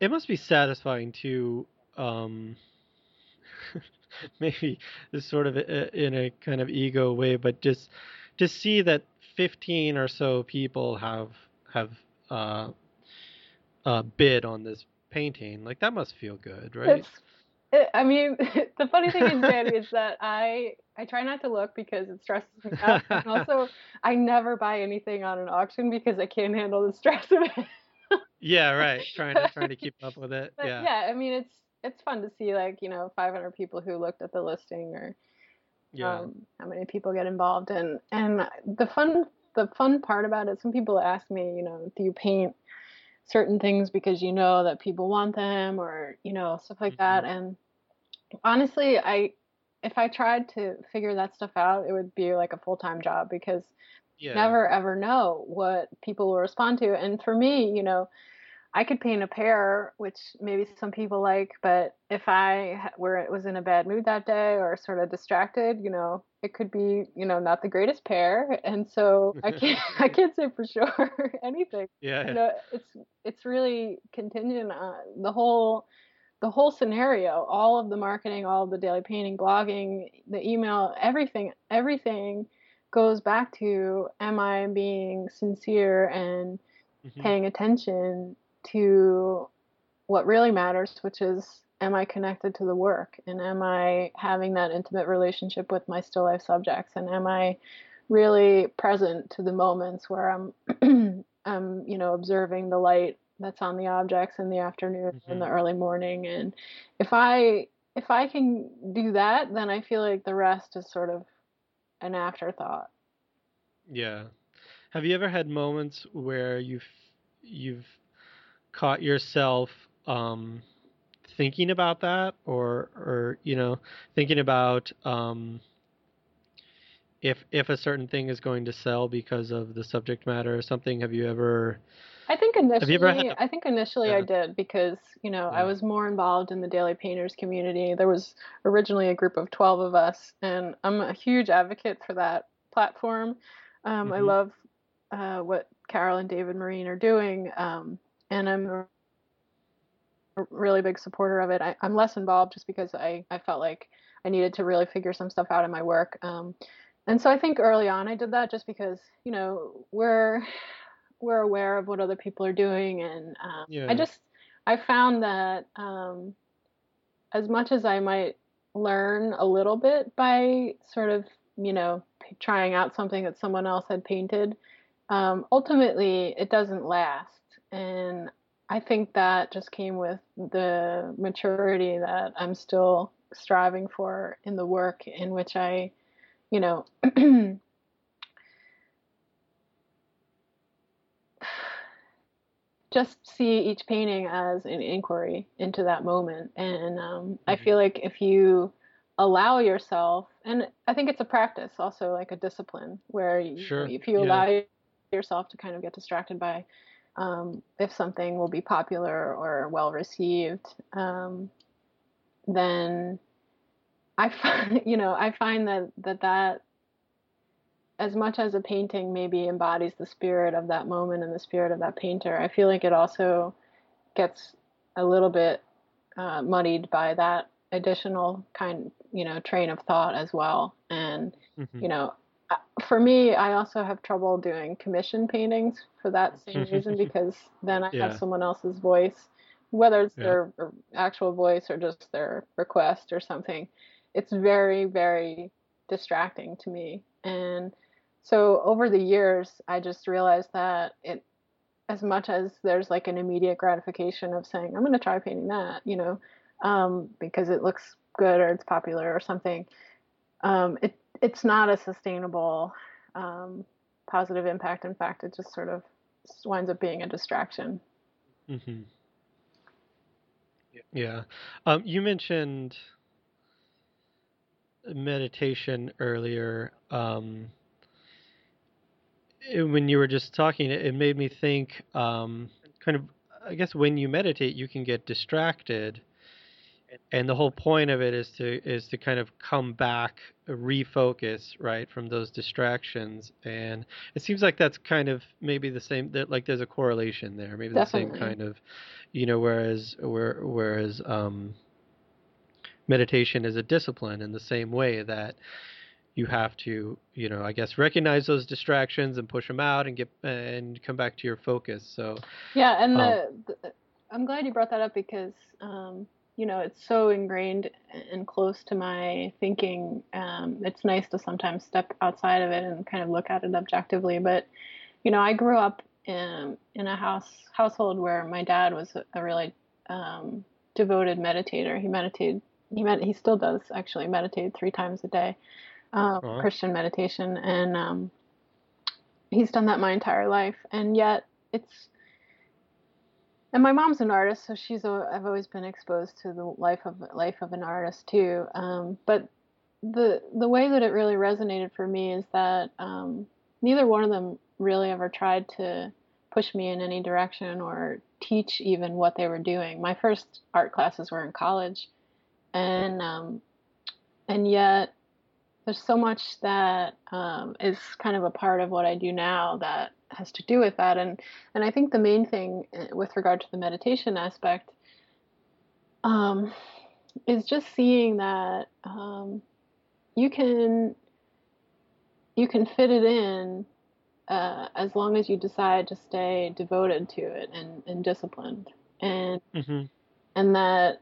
it must be satisfying to um maybe this sort of in a kind of ego way, but just to see that 15 or so people have have uh, uh, bid on this painting, like that must feel good, right? It's, it, I mean, the funny thing is, Danny, is that I I try not to look because it stresses me out, and also I never buy anything on an auction because I can't handle the stress of it yeah, right. Trying to trying to keep up with it. But yeah. Yeah, I mean it's it's fun to see like, you know, 500 people who looked at the listing or yeah. um, how many people get involved and and the fun the fun part about it some people ask me, you know, do you paint certain things because you know that people want them or, you know, stuff like mm-hmm. that and honestly, I if I tried to figure that stuff out, it would be like a full time job because Yeah. never ever know what people will respond to. And for me, you know, I could paint a pear, which maybe some people like, but if I were was in a bad mood that day or sort of distracted, you know, it could be, you know, not the greatest pair, And so I can't I can't say for sure anything. Yeah. You know, it's it's really contingent on the whole the whole scenario, all of the marketing, all of the daily painting, blogging, the email, everything, everything goes back to am I being sincere and Mhm. paying attention to what really matters, which is am I connected to the work and am I having that intimate relationship with my still life subjects and am I really present to the moments where I'm I'm you know observing the light that's on the objects in the afternoon in the mm-hmm. early morning and if I if I can do that then I feel like the rest is sort of an afterthought. Yeah. Have you ever had moments where you've you've caught yourself um thinking about that or or you know thinking about um if if a certain thing is going to sell because of the subject matter or something have you ever I think initially, I think initially I did because, you know, I was more involved in the Daily Painters community. There was originally a group of 12 of us, and I'm a huge advocate for that platform. Um, I mhm love uh, what Carol and David Marine are doing, um, and I'm a really big supporter of it. I, I'm less involved just because I, I felt like I needed to really figure some stuff out in my work. Um, and so I think early on I did that just because, you know, we're we're aware of what other people are doing, and um, I just I found that um, as much as I might learn a little bit by sort of, you know, p- trying out something that someone else had painted, um, ultimately it doesn't last. And I think that just came with the maturity that I'm still striving for in the work in which I, you know, just see each painting as an inquiry into that moment. And um, I mhm feel like if you allow yourself, and I think it's a practice also, like a discipline, where you sure. if you yeah. allow yourself to kind of get distracted by um, if something will be popular or well received, um, then I find, you know, I find that that that as much as a painting maybe embodies the spirit of that moment and the spirit of that painter, I feel like it also gets a little bit uh, muddied by that additional kind, you know, train of thought as well. And, you mhm know, for me, I also have trouble doing commission paintings for that same reason because then I have someone else's voice, whether it's yeah their actual voice or just their request or something. It's very, very distracting to me. And so over the years, I just realized that it, as much as there's like an immediate gratification of saying, I'm going to try painting that, you know, um, because it looks good or it's popular or something, um, it, it's not a sustainable um, positive impact. In fact, it just sort of winds up being a distraction. mhm yeah um you mentioned meditation earlier um when you were just talking, it, it made me think, um, kind of, I guess when you meditate, you can get distracted, and the whole point of it is to is to kind of come back, refocus, right, from those distractions. And it seems like that's kind of maybe the same. That like there's a correlation there, maybe the same kind of, you know, whereas where whereas um, meditation is a discipline in the same way that you have to, you know, I guess recognize those distractions and push them out and get and come back to your focus. So, Yeah, and um, the, the I'm glad you brought that up because um, you know it's so ingrained and close to my thinking. Um, it's nice to sometimes step outside of it and kind of look at it objectively. But you know, I grew up in in a house household where my dad was a, really um, devoted meditator. He meditated. He med- he still does actually meditate three times a day, um, uh, Christian meditation, and um, he's done that my entire life. And yet, it's and my mom's an artist, so she's a, I've always been exposed to the life of life of an artist too. Um, but the the way that it really resonated for me is that um, neither one of them really ever tried to push me in any direction or teach even what they were doing. My first art classes were in college, and um, and yet there's so much that um, is kind of a part of what I do now that has to do with that. And and I think the main thing eh, with regard to the meditation aspect um, is just seeing that um, you can you can fit it in uh, as long as you decide to stay devoted to it and, and disciplined and mm-hmm. and that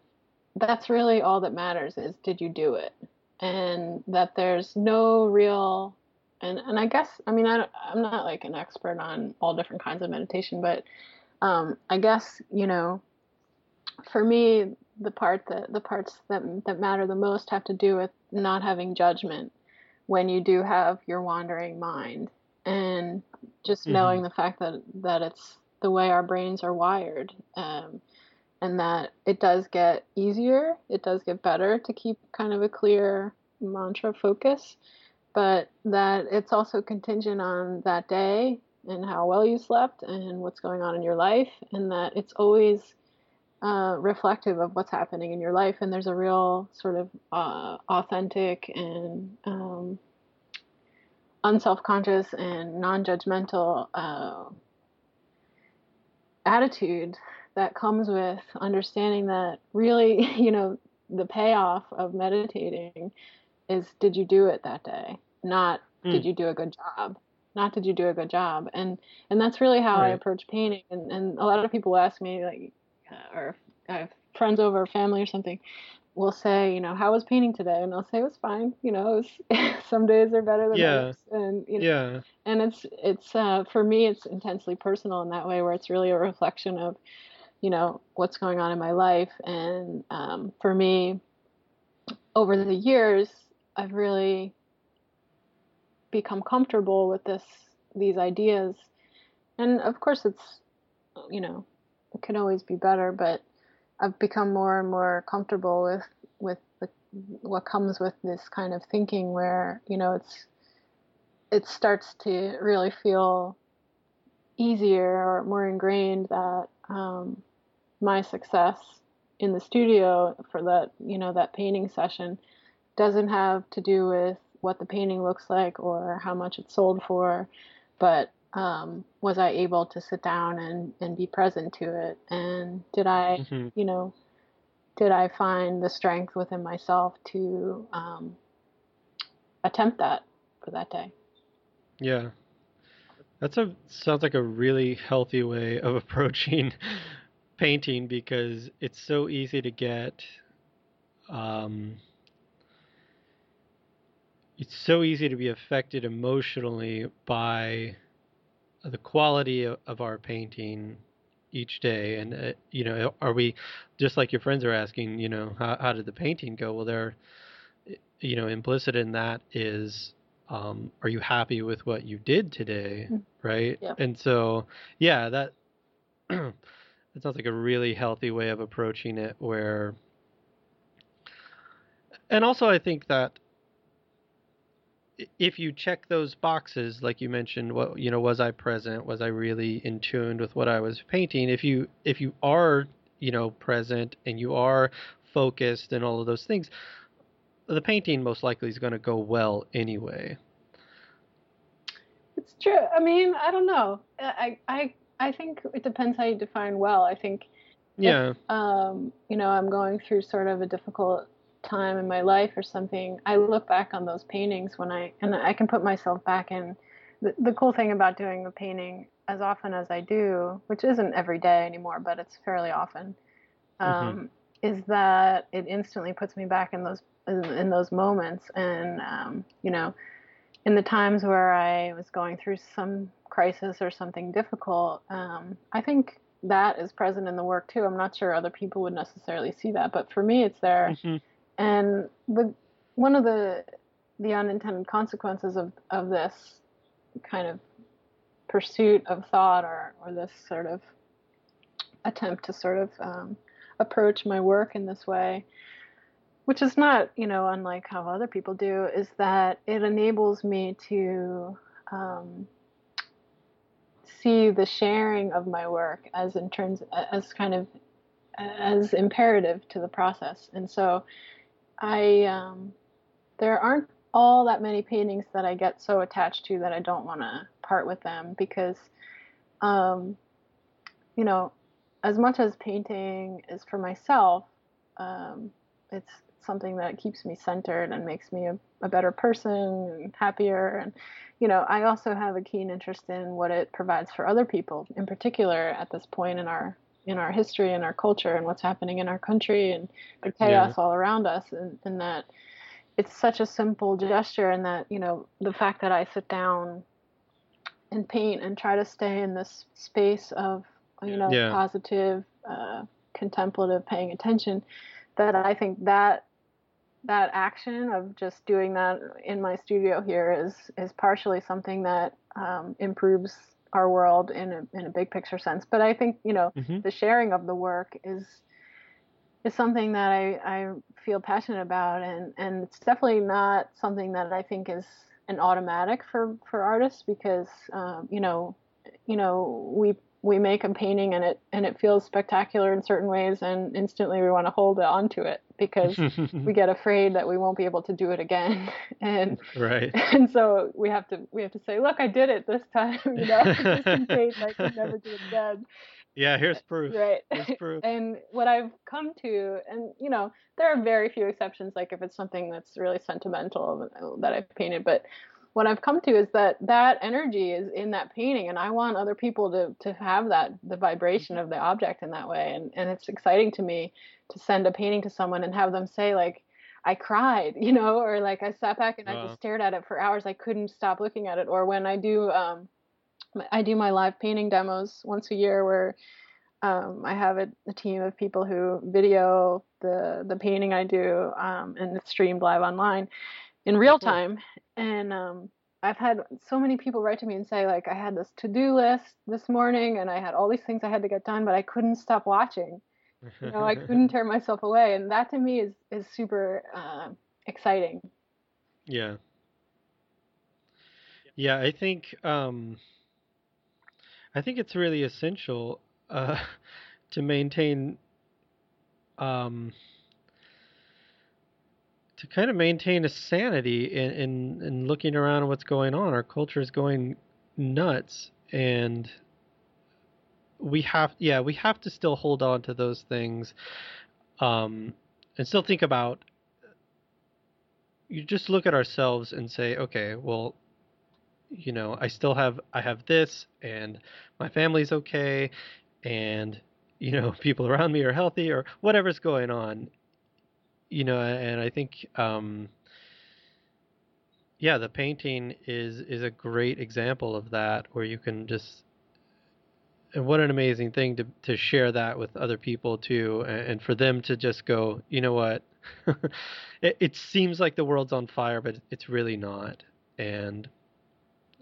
that's really all that matters is did you do it and that there's no real and and I guess I mean I I'm not like an expert on all different kinds of meditation but um, I guess you know for me the part that the parts that that matter the most have to do with not having judgment when you do have your wandering mind and just mm-hmm. knowing the fact that that it's the way our brains are wired um, and that it does get easier it does get better to keep kind of a clear mantra focus but that it's also contingent on that day and how well you slept and what's going on in your life and that it's always uh, reflective of what's happening in your life, and there's a real sort of uh, authentic and um, unself-conscious and non-judgmental uh, attitude that comes with understanding that really, you know, the payoff of meditating is did you do it that day, not mm. did you do a good job not did you do a good job and and that's really how right. i approach painting and, and a lot of people ask me like uh, or I have friends over, family or something, will say, you know, how was painting today? And I'll say it was fine. You know, it was, some days are better than yeah. others. And you know, yeah. And it's it's uh, for me, it's intensely personal in that way, where it's really a reflection of, you know, what's going on in my life. And um, for me, over the years, I've really become comfortable with this these ideas. And of course, it's you know it can always be better, but I've become more and more comfortable with with the, what comes with this kind of thinking, where you know it's it starts to really feel easier or more ingrained that um, my success in the studio for that you know that painting session doesn't have to do with what the painting looks like or how much it's sold for, but um, was I able to sit down and, and be present to it? And did I, mm-hmm. you know, did I find the strength within myself to um, attempt that for that day? Yeah. That's a sounds like a really healthy way of approaching painting because it's so easy to get um, it's so easy to be affected emotionally by the quality of, of our painting each day and uh, you know are we just like your friends are asking you know how, how did the painting go well they're you know implicit in that is um, are you happy with what you did today mm. right yeah. and so yeah that that sounds like a really healthy way of approaching it where and also i think that if you check those boxes, like you mentioned, what you know, was I present? Was I really in tune with what I was painting? If you if you are you know present and you are focused and all of those things, the painting most likely is going to go well anyway. It's true. I mean, I don't know. I I I think it depends how you define well. I think yeah. If, um, you know, I'm going through sort of a difficult time in my life or something, I look back on those paintings when I and I can put myself back in. The, the cool thing about doing a painting as often as I do, which isn't every day anymore, but it's fairly often, um, mm-hmm. is that it instantly puts me back in those in, in those moments. And um, you know, in the times where I was going through some crisis or something difficult, um, I think that is present in the work too. I'm not sure other people would necessarily see that, but for me, it's there. Mm-hmm. And the one of the the unintended consequences of, of this kind of pursuit of thought or, or this sort of attempt to sort of um, approach my work in this way which is not, you know, unlike how other people do, is that it enables me to um, see the sharing of my work as in terms as kind of as imperative to the process. And so, I um, there aren't all that many paintings that I get so attached to that I don't want to part with them because, um, you know, as much as painting is for myself, um, it's something that keeps me centered and makes me a, a, better person and happier. And, you know, I also have a keen interest in what it provides for other people, in particular at this point in our in our history and our culture and what's happening in our country and the chaos yeah. all around us and, and that it's such a simple gesture and that you know the fact that i sit down and paint and try to stay in this space of you know yeah. positive uh, contemplative paying attention that i think that that action of just doing that in my studio here is is partially something that um, improves our world in a in a big picture sense. But I think you know mm-hmm. the sharing of the work is is something that I, I feel passionate about, and and it's definitely not something that I think is an automatic for for artists because um, you know you know we we make a painting and it and it feels spectacular in certain ways and instantly we want to hold on to it because we get afraid that we won't be able to do it again. And right. and so we have to we have to say look I did it this time you know just in case I can never do it again. Yeah here's proof. Right. Here's proof. And what I've come to and you know there are very few exceptions like if it's something that's really sentimental that I've painted but what I've come to is that that energy is in that painting, and I want other people to to have that the vibration of the object in that way, and and it's exciting to me to send a painting to someone and have them say like. I cried, you know, or like I sat back and I just stared at it for hours. I couldn't stop looking at it. Or when I do, um, I do my live painting demos once a year where um, I have a, a, team of people who video the the painting I do, um, and it's streamed live online in real time. And um, I've had so many people write to me and say like I had this to-do list this morning and I had all these things I had to get done, but I couldn't stop watching. You know, I couldn't tear myself away, and that to me is is super uh, exciting. Yeah. Yeah, I think um, I think it's really essential uh, to maintain um, to kind of maintain a sanity in, in, in looking around what's going on. Our culture is going nuts, and we have yeah we have to still hold on to those things, um, and still think about. You just look at ourselves and say, okay, well, you know, I still have I have this, and my family's okay, and you know, people around me are healthy, or whatever's going on you know, and I think, um, yeah, the painting is is a great example of that, where you can just, and what an amazing thing to to share that with other people too, and, and for them to just go, you know what, it, it seems like the world's on fire, but it's really not, and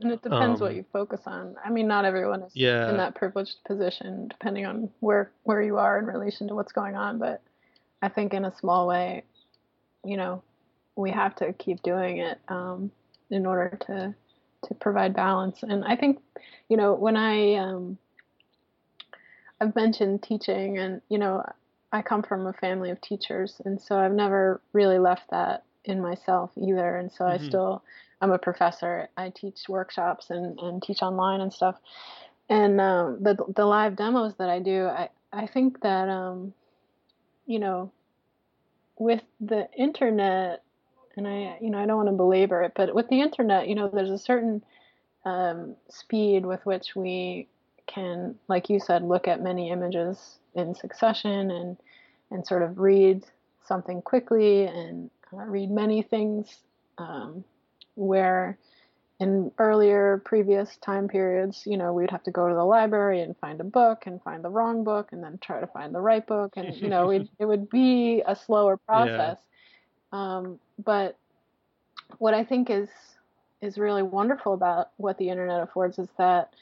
and it depends um, what you focus on. I mean, not everyone is yeah. in that privileged position, depending on where where you are in relation to what's going on. But I think in a small way, you know, we have to keep doing it um, in order to to provide balance. And I think, you know, when I um, I've mentioned teaching, and you know, I come from a family of teachers, and so I've never really left that in myself either. And so mm-hmm. I still I'm a professor. I teach workshops and, and teach online and stuff. And um, the the live demos that I do, I I think that um, you know, with the internet, and I, you know, I don't want to belabor it, but with the internet, you know, there's a certain um, speed with which we can, like you said, look at many images in succession and and sort of read something quickly and uh, read many things. Um, where in earlier previous time periods, you know, we'd have to go to the library and find a book and find the wrong book and then try to find the right book. And, you know, it would be a slower process. Yeah. Um, but what I think is, is really wonderful about what the internet affords is that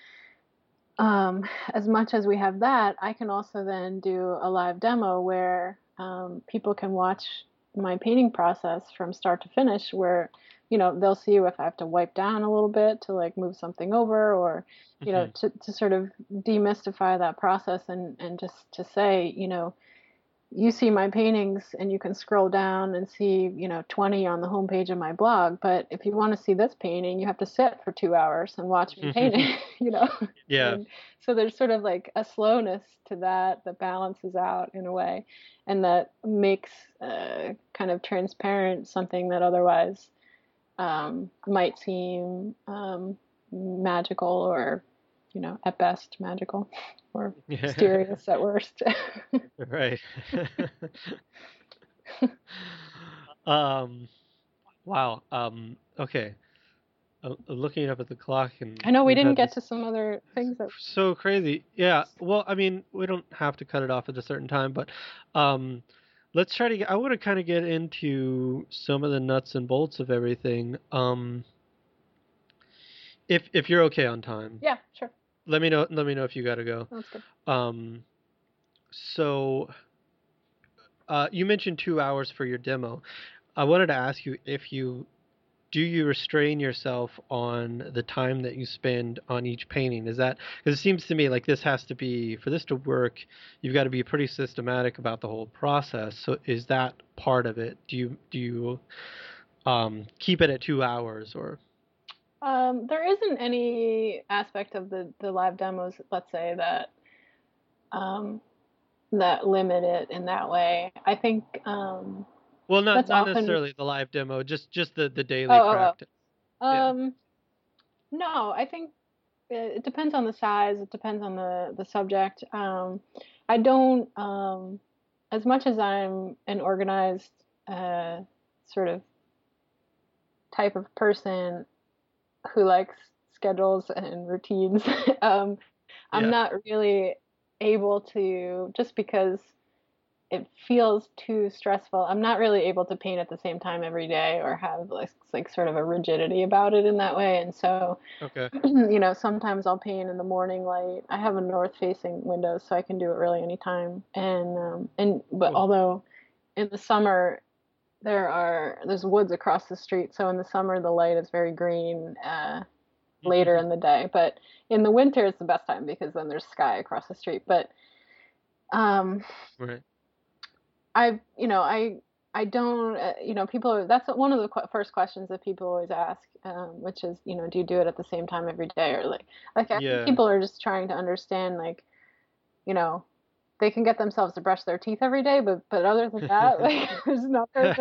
um, as much as we have that, I can also then do a live demo where um, people can watch my painting process from start to finish where you know they'll see if i have to wipe down a little bit to like move something over or you know mm-hmm. to, to sort of demystify that process and and just to say you know you see my paintings and you can scroll down and see, you know, 20 on the homepage of my blog. But if you want to see this painting, you have to sit for two hours and watch me paint it, you know? Yeah. And so there's sort of like a slowness to that that balances out in a way and that makes uh, kind of transparent something that otherwise um, might seem um, magical or you know, at best magical or mysterious at worst. right. um, wow. Um, okay. Uh, looking up at the clock and I know we didn't get to some other things that so crazy. Yeah. Well, I mean, we don't have to cut it off at a certain time, but um, let's try to get. I want to kind of get into some of the nuts and bolts of everything. Um, if if you're okay on time. Yeah, sure let me know. Let me know if you got to go. That's good. Um, so uh, you mentioned two hours for your demo. I wanted to ask you if you do you restrain yourself on the time that you spend on each painting? Is that because it seems to me like this has to be for this to work, you've got to be pretty systematic about the whole process. So is that part of it? Do you do you um, keep it at two hours or? Um, there isn't any aspect of the, the live demos, let's say, that um, that limit it in that way. I think. Um, well, not not often... necessarily the live demo, just just the the daily oh, practice. Oh, oh. Um, no, I think it, it, depends on the size. It depends on the the subject. Um, I don't, um, as much as I'm an organized uh, sort of type of person who likes schedules and routines. um, I'm yeah. not really able to just because it feels too stressful. I'm not really able to paint at the same time every day or have like, like sort of a rigidity about it in that way. And so, okay. you know, sometimes I'll paint in the morning light. I have a north facing window, so I can do it really anytime. And, um, and, but cool. although in the summer, there are there's woods across the street so in the summer the light is very green uh, later mm-hmm. in the day but in the winter it's the best time because then there's sky across the street but um right i you know i i don't uh, you know people Are, that's one of the qu- first questions that people always ask um, which is you know do you do it at the same time every day or like like yeah. people are just trying to understand like you know they can get themselves to brush their teeth every day, but but other than that, like there's not things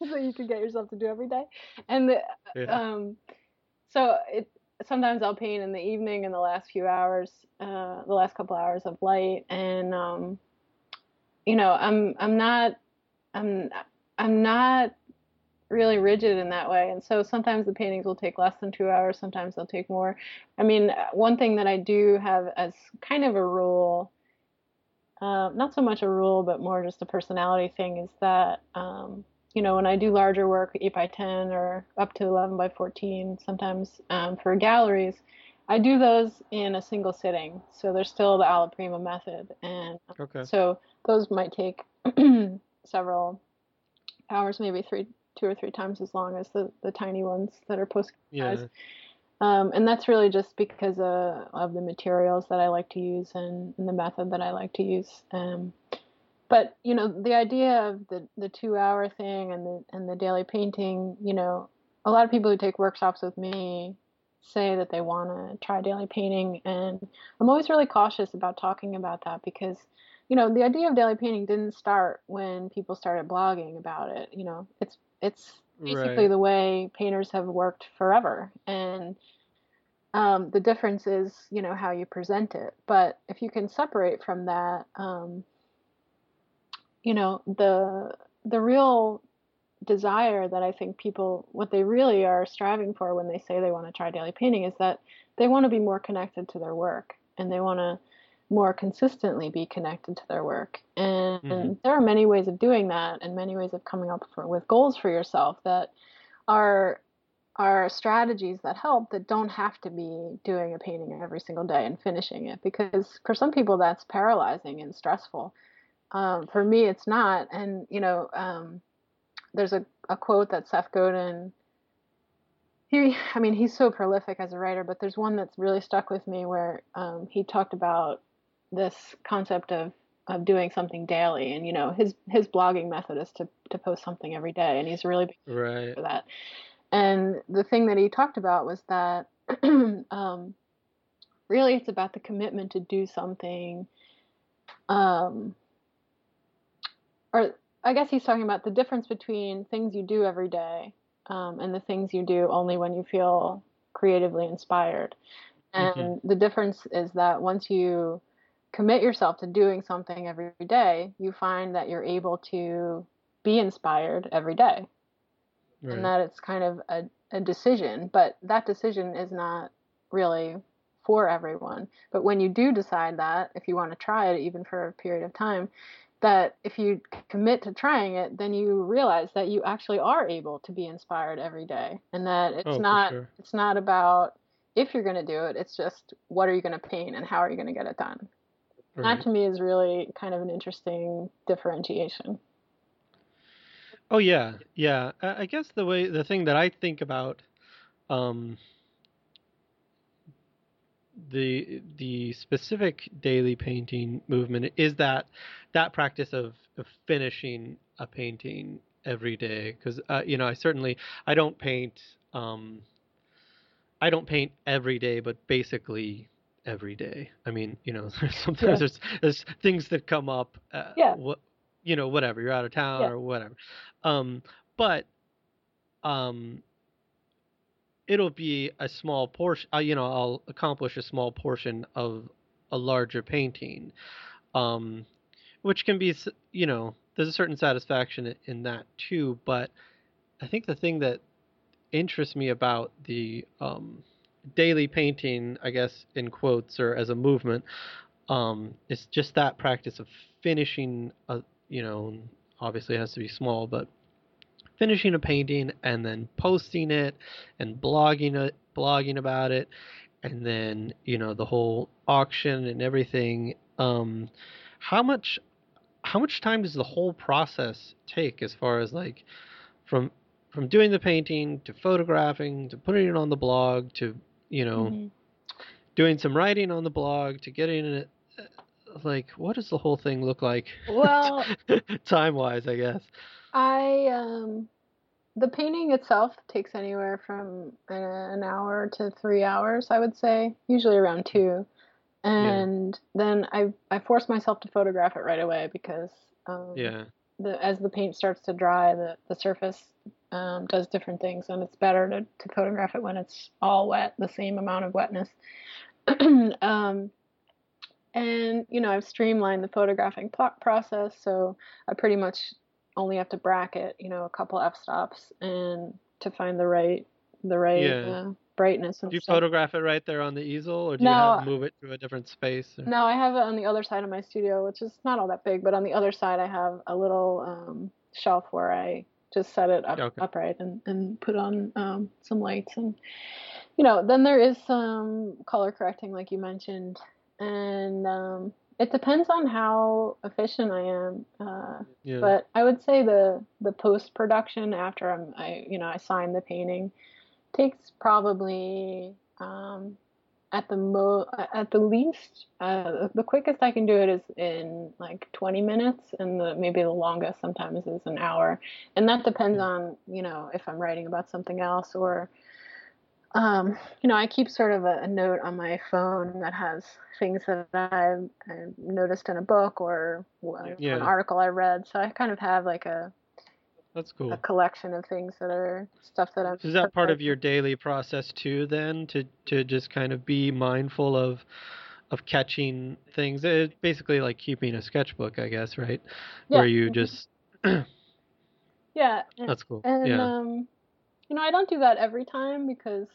that you can get yourself to do every day. And the, yeah. um, so it sometimes I'll paint in the evening in the last few hours, uh, the last couple hours of light, and um, you know I'm I'm not I'm I'm not really rigid in that way. And so sometimes the paintings will take less than two hours, sometimes they'll take more. I mean, one thing that I do have as kind of a rule uh, not so much a rule, but more just a personality thing, is that um, you know when I do larger work, 8 by 10 or up to 11 by 14, sometimes um, for galleries, I do those in a single sitting. So there's still the alla prima method, and okay. so those might take several hours, maybe three, two or three times as long as the the tiny ones that are post. Yeah. Um, and that's really just because uh, of the materials that I like to use and, and the method that I like to use. Um, but you know, the idea of the the two hour thing and the and the daily painting, you know, a lot of people who take workshops with me say that they want to try daily painting, and I'm always really cautious about talking about that because you know the idea of daily painting didn't start when people started blogging about it. You know, it's it's basically right. the way painters have worked forever and um, the difference is you know how you present it but if you can separate from that um, you know the the real desire that i think people what they really are striving for when they say they want to try daily painting is that they want to be more connected to their work and they want to more consistently be connected to their work. And, mm-hmm. there are many ways of doing that and many ways of coming up for, with goals for yourself that are are strategies that help that don't have to be doing a painting every single day and finishing it because for some people that's paralyzing and stressful. Um, for me, it's not. And you know, um, there's a, a quote that Seth Godin he I mean he's so prolific as a writer, but there's one that's really stuck with me where um, he talked about this concept of of doing something daily and you know his his blogging method is to to post something every day and he's really big right. for that and the thing that he talked about was that um, really it's about the commitment to do something um, or i guess he's talking about the difference between things you do every day um, and the things you do only when you feel creatively inspired mm-hmm. and mm-hmm. the difference is that once you commit yourself to doing something every day, you find that you're able to be inspired every day. Right. And that it's kind of a, a decision, but that decision is not really for everyone. But when you do decide that, if you want to try it even for a period of time, that if you commit to trying it, then you realize that you actually are able to be inspired every day, and that it's oh, not sure. it's not about if you're going to do it. It's just what are you going to paint and how are you going to get it done. Right. That to me is really kind of an interesting differentiation. Oh yeah, yeah. I guess the way the thing that I think about um, the the specific daily painting movement is that that practice of, of finishing a painting every day because uh, you know I certainly I don't paint um, I don't paint every day but basically every day. I mean, you know, sometimes yeah. there's there's things that come up. Uh, yeah. What, you know, whatever. You're out of town yeah. or whatever. Um, but um, it'll be a small portion. Uh, you know, I'll accomplish a small portion of a larger painting, um, which can be, you know, there's a certain satisfaction in that too. But I think the thing that interests me about the um, daily painting, I guess in quotes or as a movement, um, it's just that practice of finishing a, you know, obviously it has to be small, but finishing a painting and then posting it and blogging it, blogging about it, and then you know the whole auction and everything. Um, how much, how much time does the whole process take as far as like from from doing the painting to photographing to putting it on the blog to you know, mm-hmm. doing some writing on the blog to getting it. Uh, like, what does the whole thing look like? Well, time wise, I guess. I um, the painting itself takes anywhere from an hour to three hours, I would say, usually around two. And yeah. then I I force myself to photograph it right away because um, yeah. The, as the paint starts to dry, the, the surface um, does different things, and it's better to, to photograph it when it's all wet, the same amount of wetness. um, and you know, I've streamlined the photographing process, so I pretty much only have to bracket, you know, a couple f-stops and to find the right the right yeah. uh, brightness. And do you stuff. photograph it right there on the easel, or do no, you have to move it to a different space? Or? No, I have it on the other side of my studio, which is not all that big, but on the other side, I have a little um, shelf where I just set it up okay. upright and, and put on um, some lights and you know then there is some color correcting like you mentioned and um, it depends on how efficient I am uh, yeah. but I would say the the post production after I'm I you know I sign the painting takes probably um, at the mo at the least uh, the quickest I can do it is in like 20 minutes and the maybe the longest sometimes is an hour. And that depends on you know if I'm writing about something else or um, you know I keep sort of a, a, note on my phone that has things that I've, I've noticed in a book or yeah. an article I read. So I kind of have like a that's cool. A collection of things that are stuff that I'm. is that part of your daily process too? Then to to just kind of be mindful of of catching things. It's basically like keeping a sketchbook, I guess, right? Yeah. Where you mm-hmm. just. yeah. That's cool. And yeah. um, you know, I don't do that every time because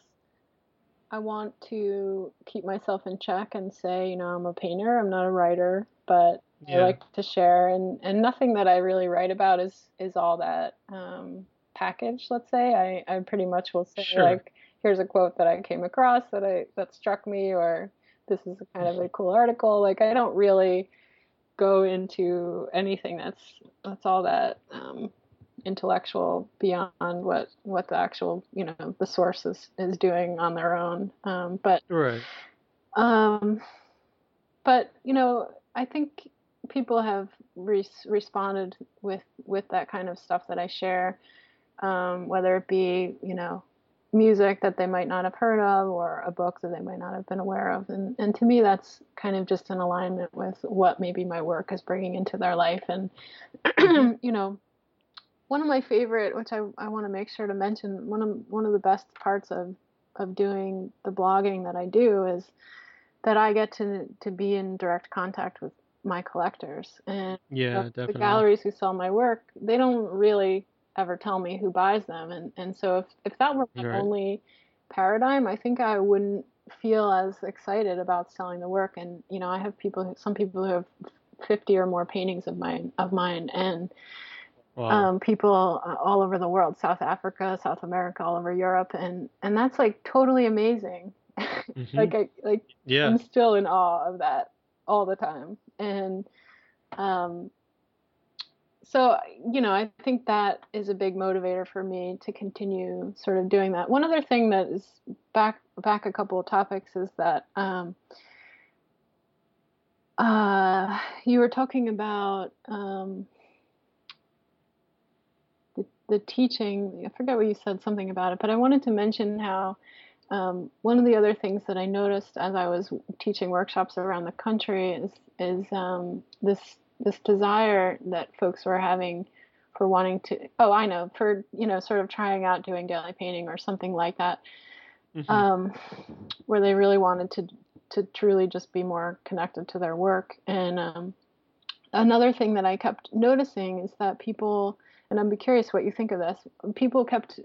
I want to keep myself in check and say, you know, I'm a painter, I'm not a writer, but yeah. I like to share, and and nothing that I really write about is is all that um, packaged. Let's say I I pretty much will say sure. like here's a quote that I came across that I that struck me, or this is kind of a cool article. Like I don't really go into anything that's that's all that um, intellectual beyond what what the actual you know the source is, is doing on their own. Um, but right. Um, but you know, I think people have re- responded with with that kind of stuff that I share, um, whether it be you know music that they might not have heard of or a book that they might not have been aware of. And and to me that's kind of just in alignment with what maybe my work is bringing into their life. And you know one of my favorite which I, I want to make sure to mention one of one of the best parts of of doing the blogging that I do is that I get to to be in direct contact with my collectors and yeah, the, the galleries who sell my work they don't really ever tell me who buys them. And and so if if that were my right. only paradigm, I think I wouldn't feel as excited about selling the work. And you know, I have people, who, some people who have 50 or more paintings of mine of mine, and wow. um, people all over the world, South Africa, South America, all over Europe, and and that's like totally amazing. Mm-hmm. like I like yeah. I'm still in awe of that all the time, and um, so you know i think that is a big motivator for me to continue sort of doing that. One other thing that is back back a couple of topics is that um, uh, you were talking about um, the, the teaching. I forget what you said something about it but i wanted to mention how um, one of the other things that I noticed as I was teaching workshops around the country is is um, this this desire that folks were having for wanting to oh i know for you know sort of trying out doing daily painting or something like that mm-hmm. um, where they really wanted to to truly just be more connected to their work and um, another thing that i kept noticing is that people and i'm curious what you think of this people kept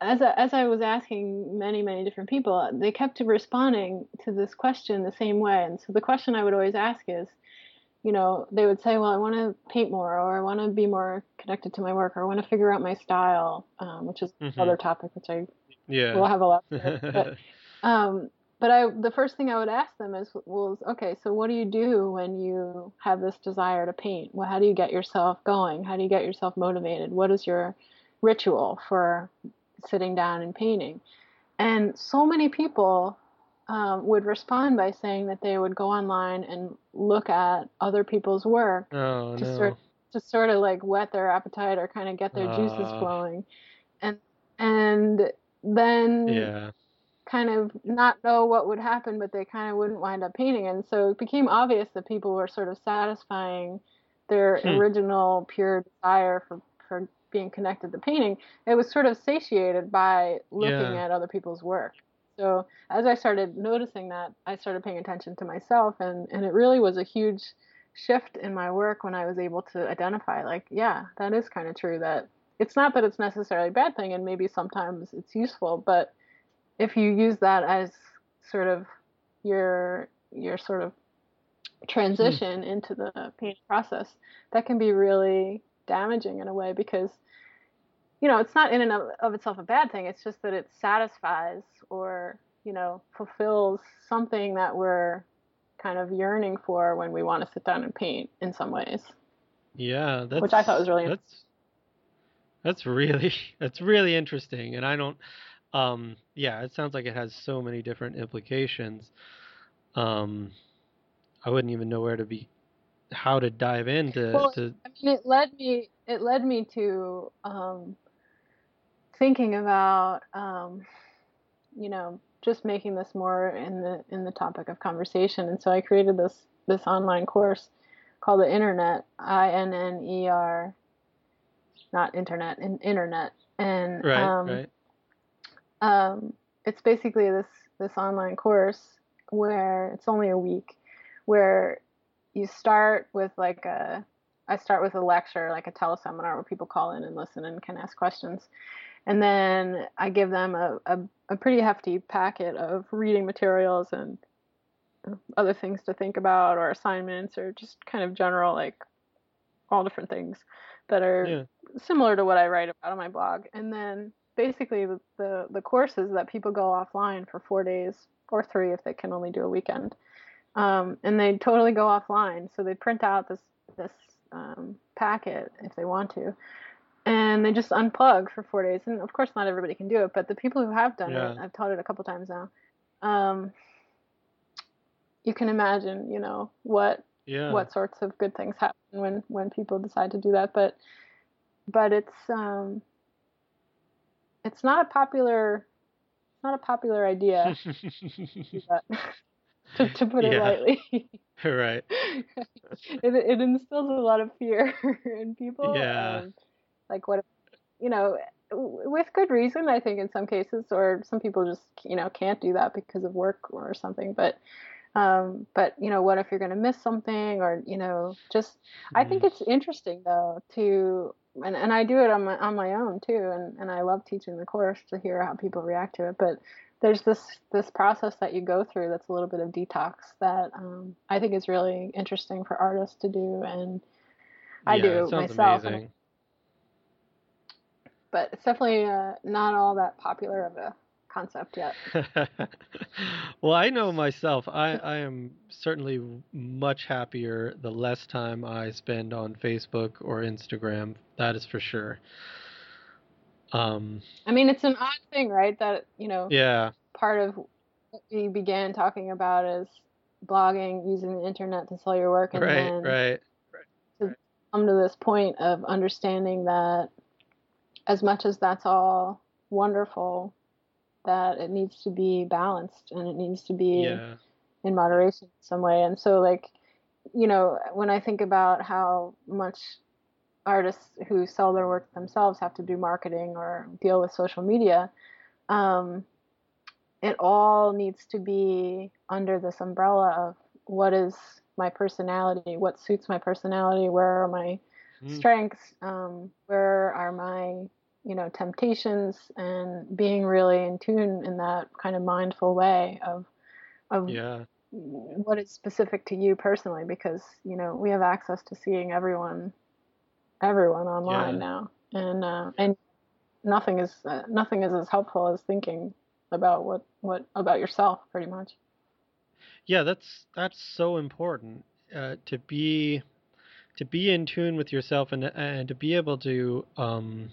as I, as I was asking many many different people they kept responding to this question the same way and so the question i would always ask is you know, they would say, well, I want to paint more, or I want to be more connected to my work, or I want to figure out my style, um, which is mm-hmm. another topic which I yeah. will have a lot. but, um, but I, the first thing I would ask them is, well, okay, so what do you do when you have this desire to paint? Well, how do you get yourself going? How do you get yourself motivated? What is your ritual for sitting down and painting? And so many people um, would respond by saying that they would go online and look at other people's work oh, to no. sort to sort of like whet their appetite or kind of get their uh, juices flowing, and and then yeah. kind of not know what would happen, but they kind of wouldn't wind up painting. And so it became obvious that people were sort of satisfying their hmm. original pure desire for for being connected to painting. It was sort of satiated by looking yeah. at other people's work. So as I started noticing that, I started paying attention to myself, and and it really was a huge shift in my work when I was able to identify, like, yeah, that is kind of true. That it's not that it's necessarily a bad thing, and maybe sometimes it's useful, but if you use that as sort of your your sort of transition mm. into the painting process, that can be really damaging in a way because you know, it's not in and of, of itself a bad thing. It's just that it satisfies or, you know, fulfills something that we're kind of yearning for when we want to sit down and paint in some ways. Yeah, that's which I thought was really that's that's really that's really interesting, and I don't. Um, yeah, it sounds like it has so many different implications. Um, I wouldn't even know where to be, how to dive into. Well, to... I mean, it led me. It led me to um, thinking about, um, you know, just making this more in the in the topic of conversation, and so I created this this online course called the Innernet, I N N E R, not internet, in internet, and right, um, right. Um, it's basically this this online course where it's only a week, where you start with like a I start with a lecture, like a teleseminar where people call in and listen and can ask questions and then I give them a, a, a pretty hefty packet of reading materials and uh, other things to think about or assignments or just kind of general like all different things that are yeah. similar to what I write about on my blog. And then basically the, the, the courses that people go offline for four days or three if they can only do a weekend. Um, and they totally go offline. So they print out this this um, packet if they want to, and they just unplug for four days. And of course, not everybody can do it, but the people who have done Yeah. it, I've taught it a couple times now. Um, you can imagine, you know, what Yeah. what sorts of good things happen when when people decide to do that. But but it's um, it's not a popular it's not a popular idea to to, put it Yeah. lightly. right. it, it instills a lot of fear in people. Yeah. like what, you know, with good reason, I think in some cases, or some people just you know can't do that because of work or something. But um, but you know, what if you're going to miss something, or you know, just I think Mm. it's interesting though to. And, and I do it on my on my own too, and, and I love teaching the course to hear how people react to it. But there's this this process that you go through that's a little bit of detox that um, I think is really interesting for artists to do, and I yeah, do it myself. amazing. but it's definitely uh, not all that popular of a concept yet. well, I know myself. I, I am certainly much happier the less time I spend on Facebook or Instagram. That is for sure. Um, I mean, it's an odd thing, right? That you know, yeah, part of what we began talking about is blogging, using the internet to sell your work, and right, then right. to come to this point of understanding that as much as that's all wonderful, that it needs to be balanced and it needs to be Yeah, in moderation in some way. And so, like, you know, when I think about how much artists who sell their work themselves have to do marketing or deal with social media, um, it all needs to be under this umbrella of what is my personality, what suits my personality, where are my Mm, strengths, um, where are my you know temptations, and being really in tune in that kind of mindful way of of yeah, what is specific to you personally because you know we have access to seeing everyone everyone online Yeah. now and uh, and nothing is uh, nothing is as helpful as thinking about what what about yourself pretty much yeah. That's that's so important uh, to be to be in tune with yourself and and to be able to um,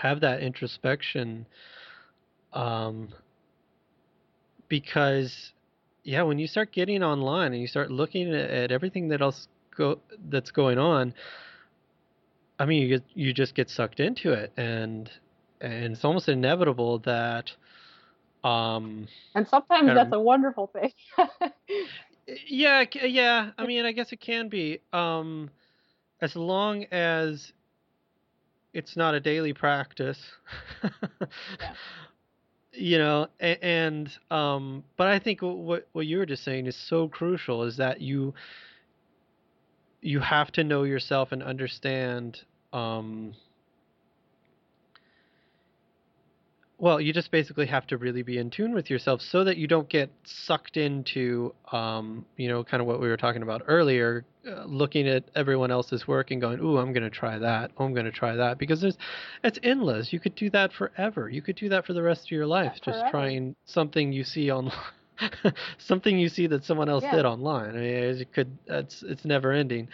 have that introspection. Um, because yeah, when you start getting online and you start looking at, at everything that else go that's going on, I mean, you get, you just get sucked into it, and and it's almost inevitable that, um, and sometimes of- that's a wonderful thing yeah, yeah. I mean, I guess it can be, um, as long as it's not a daily practice. You know, and, and um, but I think what what you were just saying is so crucial is that you you have to know yourself and understand um well you just basically have to really be in tune with yourself so that you don't get sucked into um you know kind of what we were talking about earlier uh, looking at everyone else's work and going ooh i'm going to try that. Oh, i'm going to try that. Because there's it's endless. You could do that forever. You could do that for the rest of your life just forever. trying something you see online something you see that someone else Yeah. did online. I mean it could it's it's never ending.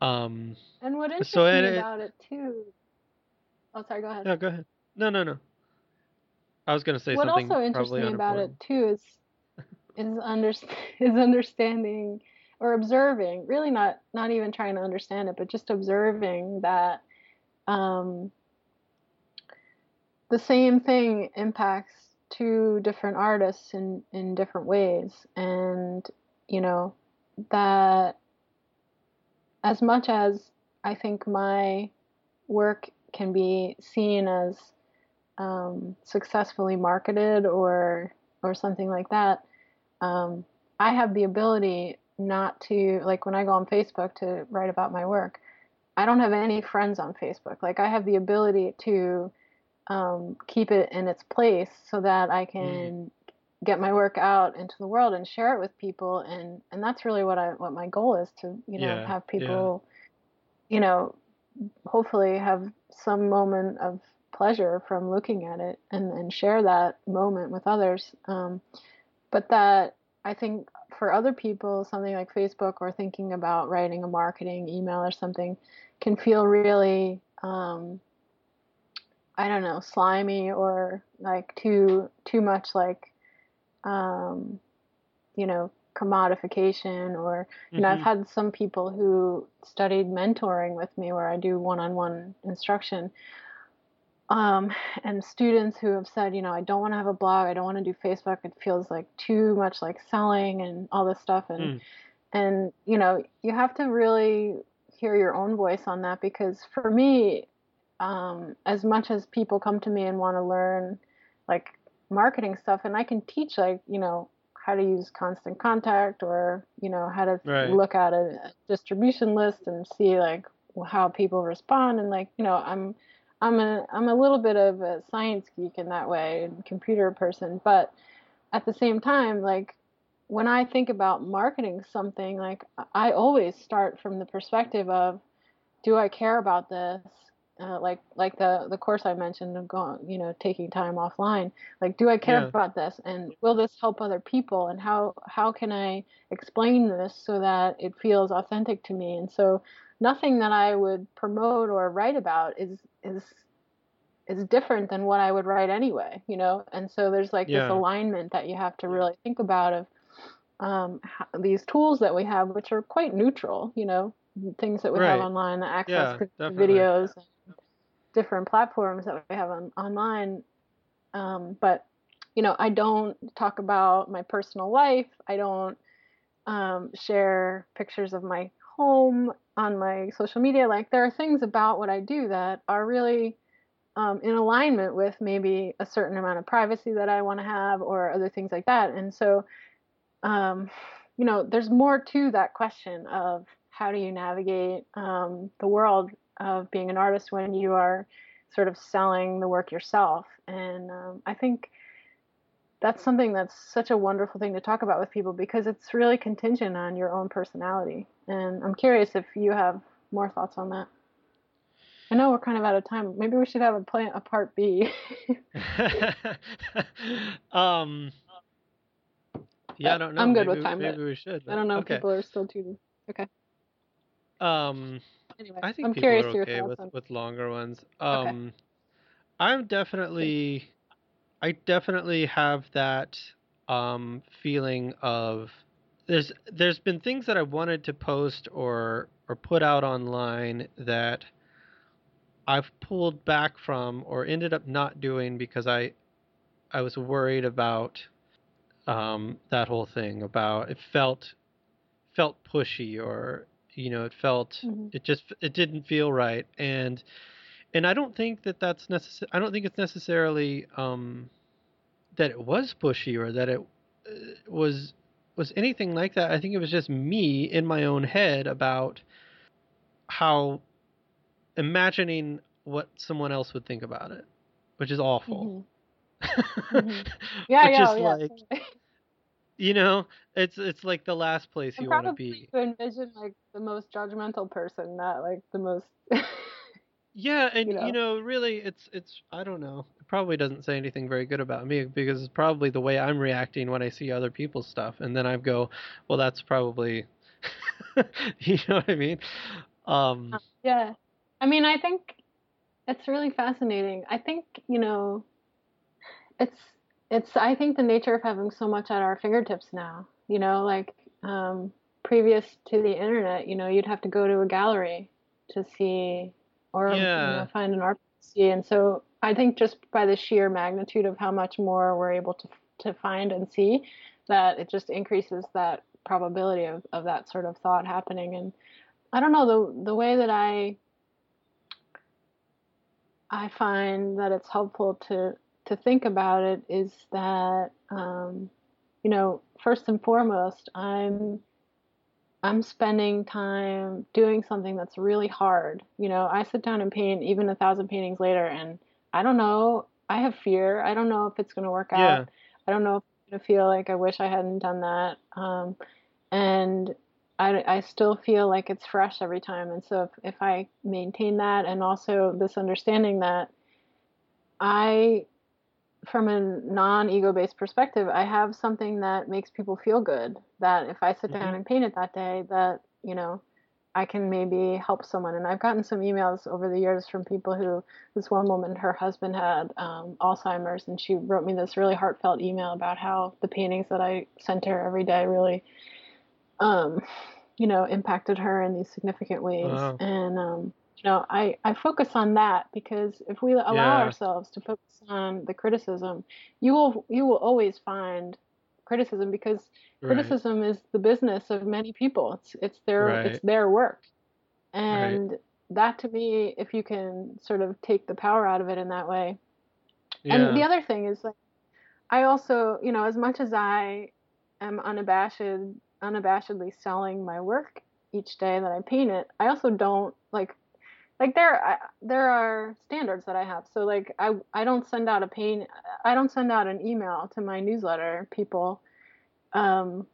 Um and what interests So, me it- about it too oh sorry go ahead. No go ahead. No no no. I was going to say what something also interests me about it too is is under is understanding or observing really not not even trying to understand it but just observing that um, the same thing impacts two different artists in in different ways and you know that as much as i think my work can be seen as um, successfully marketed or or something like that, um, I have the ability not to like when I go on Facebook to write about my work. I don't have any friends on Facebook. Like I have the ability to um, keep it in its place so that I can get my work out into the world and share it with people. And and that's really what I what my goal is to you know Yeah, have yeah. people, you know, hopefully have some moment of pleasure from looking at it and, and share that moment with others. Um, but that I think for other people, something like Facebook or thinking about writing a marketing email or something can feel really um, I don't know, slimy or like too too much like um, you know, commodification or you know, mm-hmm. I've had some people who studied mentoring with me where I do one-on-one instruction. Um, and students who have said, you know, I don't want to have a blog, I don't want to do Facebook. It feels like too much like selling and all this stuff and mm. and you know, you have to really hear your own voice on that because for me um, as much as people come to me and want to learn like marketing stuff and I can teach like, you know, how to use constant contact or, you know, how to right. look at a distribution list and see like how people respond and like, you know, I'm I'm a I'm a little bit of a science geek in that way and computer person, but at the same time, like when I think about marketing something, like I always start from the perspective of do I care about this? Uh, like like the the course I mentioned of going, you know, taking time offline. Like, do I care yeah. about this, and will this help other people, and how how can I explain this so that it feels authentic to me? And so, nothing that I would promote or write about is is is different than what I would write anyway, you know. And so there's like yeah. this alignment that you have to really think about of um, how, these tools that we have, which are quite neutral, you know, things that we right. have online, the access yeah, to videos different platforms that we have on, online. Um, but you know, I don't talk about my personal life. I don't um, share pictures of my home on my social media. Like there are things about what I do that are really um, in alignment with maybe a certain amount of privacy that I want to have or other things like that. And so, um, you know, there's more to that question of how do you navigate um, the world of being an artist when you are sort of selling the work yourself. And um, I think that's something that's such a wonderful thing to talk about with people because it's really contingent on your own personality. And I'm curious if you have more thoughts on that. I know we're kind of out of time. Maybe we should have a plan, a part B. um. Yeah, I don't know. I'm good maybe, with time. Maybe we should. I don't know. Okay. People are still tuning. Okay. Um anyway, I think I'm people are okay with, on... with longer ones. Um, okay. I'm definitely, I definitely have that um, feeling of there's there's been things that I wanted to post or or put out online that I've pulled back from or ended up not doing because I I was worried about um, that whole thing about it felt felt pushy or you know it felt mm-hmm. it just it didn't feel right and and i don't think that that's necessary i don't think it's necessarily um that it was pushy or that it uh, was was anything like that i think it was just me in my own head about how imagining what someone else would think about it which is awful mm-hmm. mm-hmm. yeah which yeah, is yeah. like you know, it's it's like the last place you want to be. To envision like the most judgmental person, not like the most. yeah, and you know. you know, really, it's it's I don't know. It probably doesn't say anything very good about me because it's probably the way I'm reacting when I see other people's stuff, and then I go, well, that's probably, you know what I mean? Um, uh, yeah, I mean, I think it's really fascinating. I think you know, it's it's I think the nature of having so much at our fingertips now. You know, like um, previous to the internet, you know, you'd have to go to a gallery to see or yeah. you know, find an art to see, and so I think just by the sheer magnitude of how much more we're able to to find and see, that it just increases that probability of, of that sort of thought happening. And I don't know the the way that I I find that it's helpful to to think about it is that um, you know first and foremost i'm i'm spending time doing something that's really hard. You know i sit down and paint even a thousand paintings later and i don't know i have fear. I don't know if it's going to work yeah. out i don't know if i'm going to feel like i wish i hadn't done that. Um, and I, I still feel like it's fresh every time. And so if, if i maintain that and also this understanding that i from a non-ego based perspective, I have something that makes people feel good. That if I sit mm-hmm. down and paint it that day, that you know, I can maybe help someone. And I've gotten some emails over the years from people who, this one woman, her husband had um, Alzheimer's, and she wrote me this really heartfelt email about how the paintings that I sent her every day really, um, you know, impacted her in these significant ways. Wow. And, um, you know, I, I focus on that because if we allow yeah. ourselves to focus on the criticism, you will you will always find criticism because right. criticism is the business of many people. It's it's their right. it's their work, and right. that to me, if you can sort of take the power out of it in that way. Yeah. And the other thing is like, I also you know as much as I am unabashed unabashedly selling my work each day that I paint it, I also don't like like there I, there are standards that I have. So like I I don't send out a pain I don't send out an email to my newsletter people um,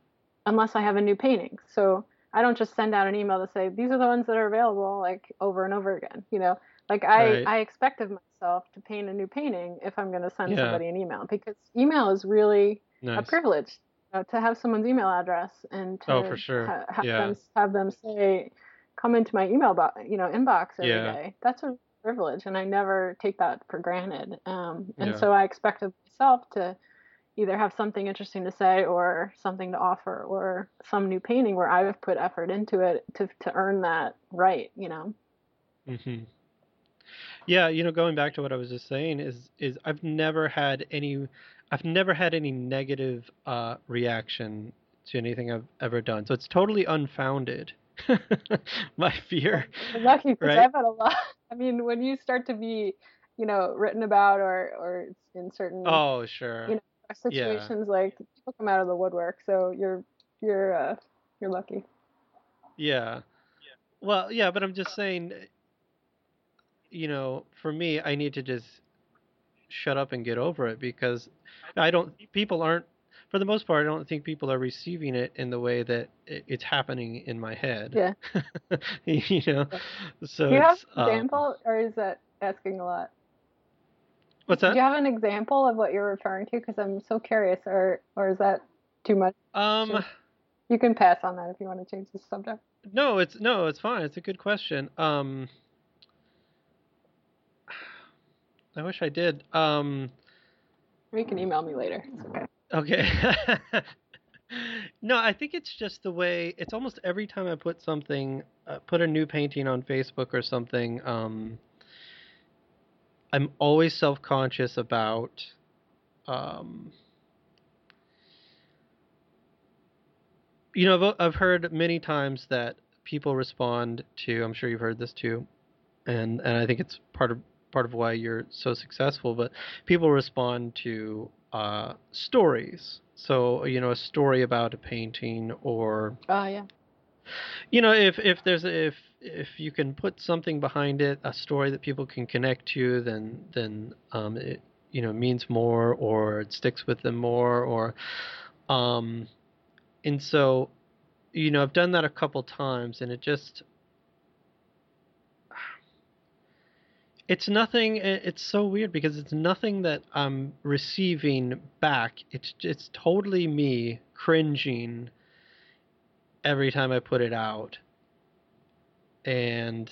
unless I have a new painting. So I don't just send out an email to say these are the ones that are available like over and over again. You know, like I right. I expect of myself to paint a new painting if I'm going to send yeah. somebody an email because email is really nice. a privilege you know, to have someone's email address and to oh for sure ha- have yeah. them have them say come into my email box, you know, inbox every yeah. day. That's a privilege, and I never take that for granted. Um, and yeah. so I expect of myself to either have something interesting to say or something to offer or some new painting where I've put effort into it to to earn that right, you know. Mhm. Yeah, you know, going back to what I was just saying is is I've never had any I've never had any negative uh, reaction to anything I've ever done. So it's totally unfounded. my fear. I'm lucky because right? I've had a lot. I mean, when you start to be, you know, written about or or in certain oh sure you know situations yeah. like people come out of the woodwork, so you're you're uh, you're lucky. Yeah. Well, yeah, but I'm just saying, you know, for me, I need to just shut up and get over it because I don't. People aren't for the most part, I don't think people are receiving it in the way that it's happening in my head. Yeah. you know, so do you have an um, example, or is that asking a lot? What's that? Do you have an example of what you're referring to? Because I'm so curious, or or is that too much? Um, you can pass on that if you want to change the subject. No, it's no, it's fine. It's a good question. Um, I wish I did. Um, you can email me later. It's okay. Okay. no, I think it's just the way it's almost every time I put something, uh, put a new painting on Facebook or something. Um, I'm always self conscious about. Um, you know, I've, I've heard many times that people respond to. I'm sure you've heard this too, and and I think it's part of part of why you're so successful. But people respond to uh, stories. So you know, a story about a painting, or oh yeah, you know, if if there's a, if if you can put something behind it, a story that people can connect to, then then um, it you know means more, or it sticks with them more, or um, and so you know, I've done that a couple times, and it just it's nothing it's so weird because it's nothing that i'm receiving back. It's it's totally me cringing every time i put it out. And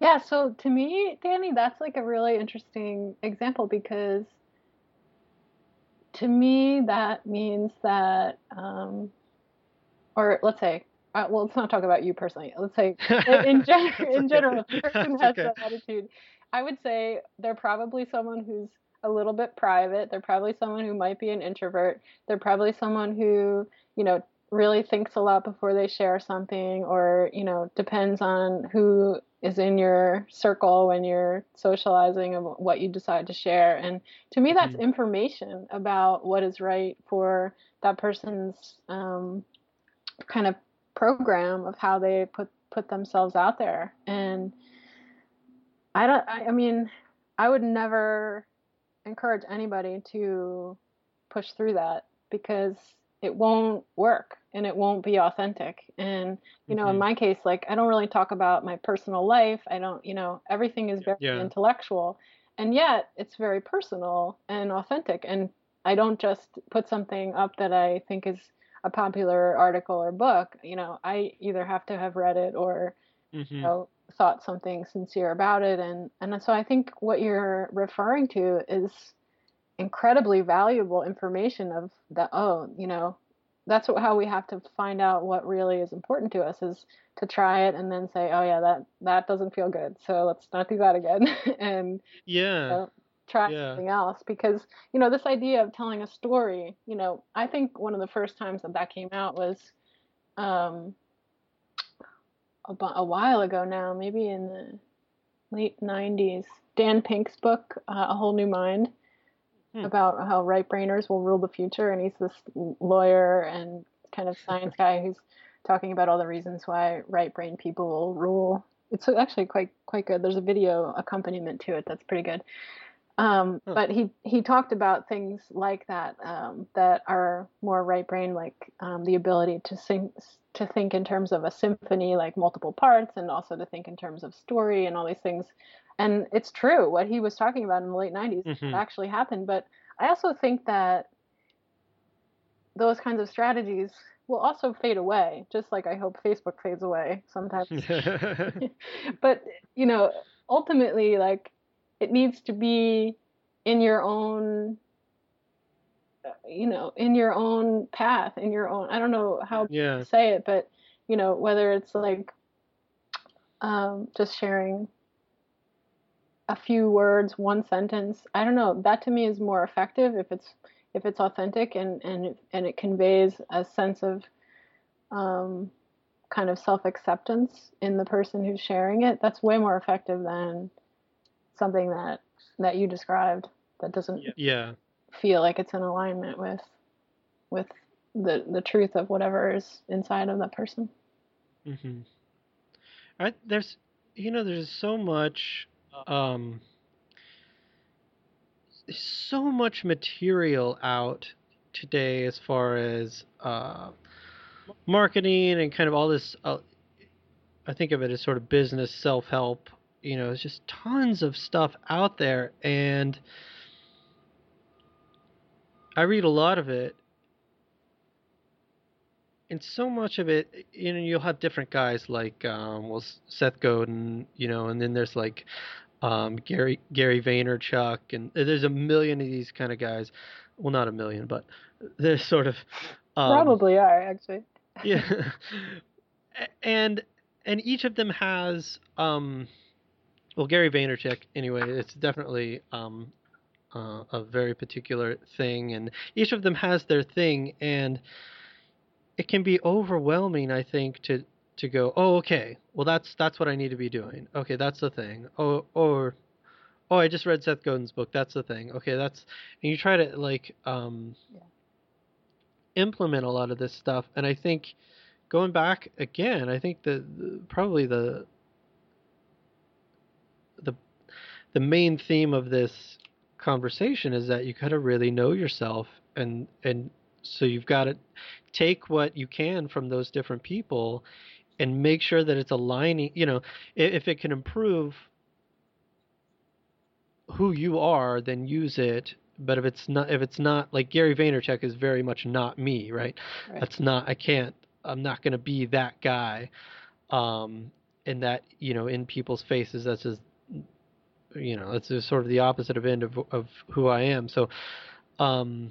yeah so to me danny that's like a really interesting example because to me that means that um, or let's say uh, well, let's not talk about you personally. Let's say in, gen- in general, if a person has okay. that attitude, I would say they're probably someone who's a little bit private. They're probably someone who might be an introvert. They're probably someone who, you know, really thinks a lot before they share something or, you know, depends on who is in your circle when you're socializing of what you decide to share. And to me, that's mm-hmm. information about what is right for that person's um, kind of program of how they put put themselves out there. And i don't I, I mean i would never encourage anybody to push through that because it won't work and it won't be authentic. And you know mm-hmm. in my case like i don't really talk about my personal life. I don't you know everything is very yeah. intellectual. And yet it's very personal and authentic. And i don't just put something up that i think is a popular article or book, you know, I either have to have read it or mm-hmm. you know thought something sincere about it. And and so I think what you're referring to is incredibly valuable information of the oh, you know, that's what, how we have to find out what really is important to us is to try it and then say, oh yeah, that that doesn't feel good, so let's not do that again, and yeah, you know, try yeah. something else because you know this idea of telling a story. You know, I think one of the first times that that came out was um, a, a while ago now, maybe in the late '90s. Dan Pink's book, uh, A Whole New Mind hmm. about how right brainers will rule the future. And he's this lawyer and kind of science guy who's talking about all the reasons why right brain people will rule. It's actually quite quite good. There's a video accompaniment to it that's pretty good. Um, huh. But he he talked about things like that um, that are more right brain, like um, the ability to sing to think in terms of a symphony, like multiple parts, and also to think in terms of story and all these things and it's true what he was talking about in the late 90s mm-hmm. actually happened but i also think that those kinds of strategies will also fade away just like i hope facebook fades away sometimes but you know ultimately like it needs to be in your own you know in your own path in your own i don't know how yeah. to say it but you know whether it's like um, just sharing a few words, one sentence. I don't know. That to me is more effective if it's if it's authentic and and and it conveys a sense of um, kind of self acceptance in the person who's sharing it. That's way more effective than something that that you described that doesn't yeah feel like it's in alignment with with the the truth of whatever is inside of that person. Mm-hmm. I, there's you know there's so much um, so much material out today as far as uh, marketing and kind of all this. Uh, I think of it as sort of business self help. You know, it's just tons of stuff out there, and I read a lot of it. And so much of it, you know, you'll have different guys like, um, well, Seth Godin, you know, and then there's like um, Gary Gary Vaynerchuk, and there's a million of these kind of guys. Well, not a million, but there's sort of um, probably are actually. yeah, and and each of them has um, well Gary Vaynerchuk anyway. It's definitely um, uh, a very particular thing, and each of them has their thing, and it can be overwhelming. I think to to go, oh, okay, well that's that's what I need to be doing. Okay, that's the thing. Oh, or oh, I just read Seth Godin's book. That's the thing. Okay, that's and you try to like um, yeah. implement a lot of this stuff, and I think going back again, I think the, the probably the the main theme of this conversation is that you got to really know yourself and and so you've got to take what you can from those different people and make sure that it's aligning you know if, if it can improve who you are then use it. But if it's not if it's not like Gary Vaynerchuk is very much not me right, right. that's not I can't I'm not going to be that guy um and that you know in people's faces. That's just you know just sort of the opposite of end of of who I am so um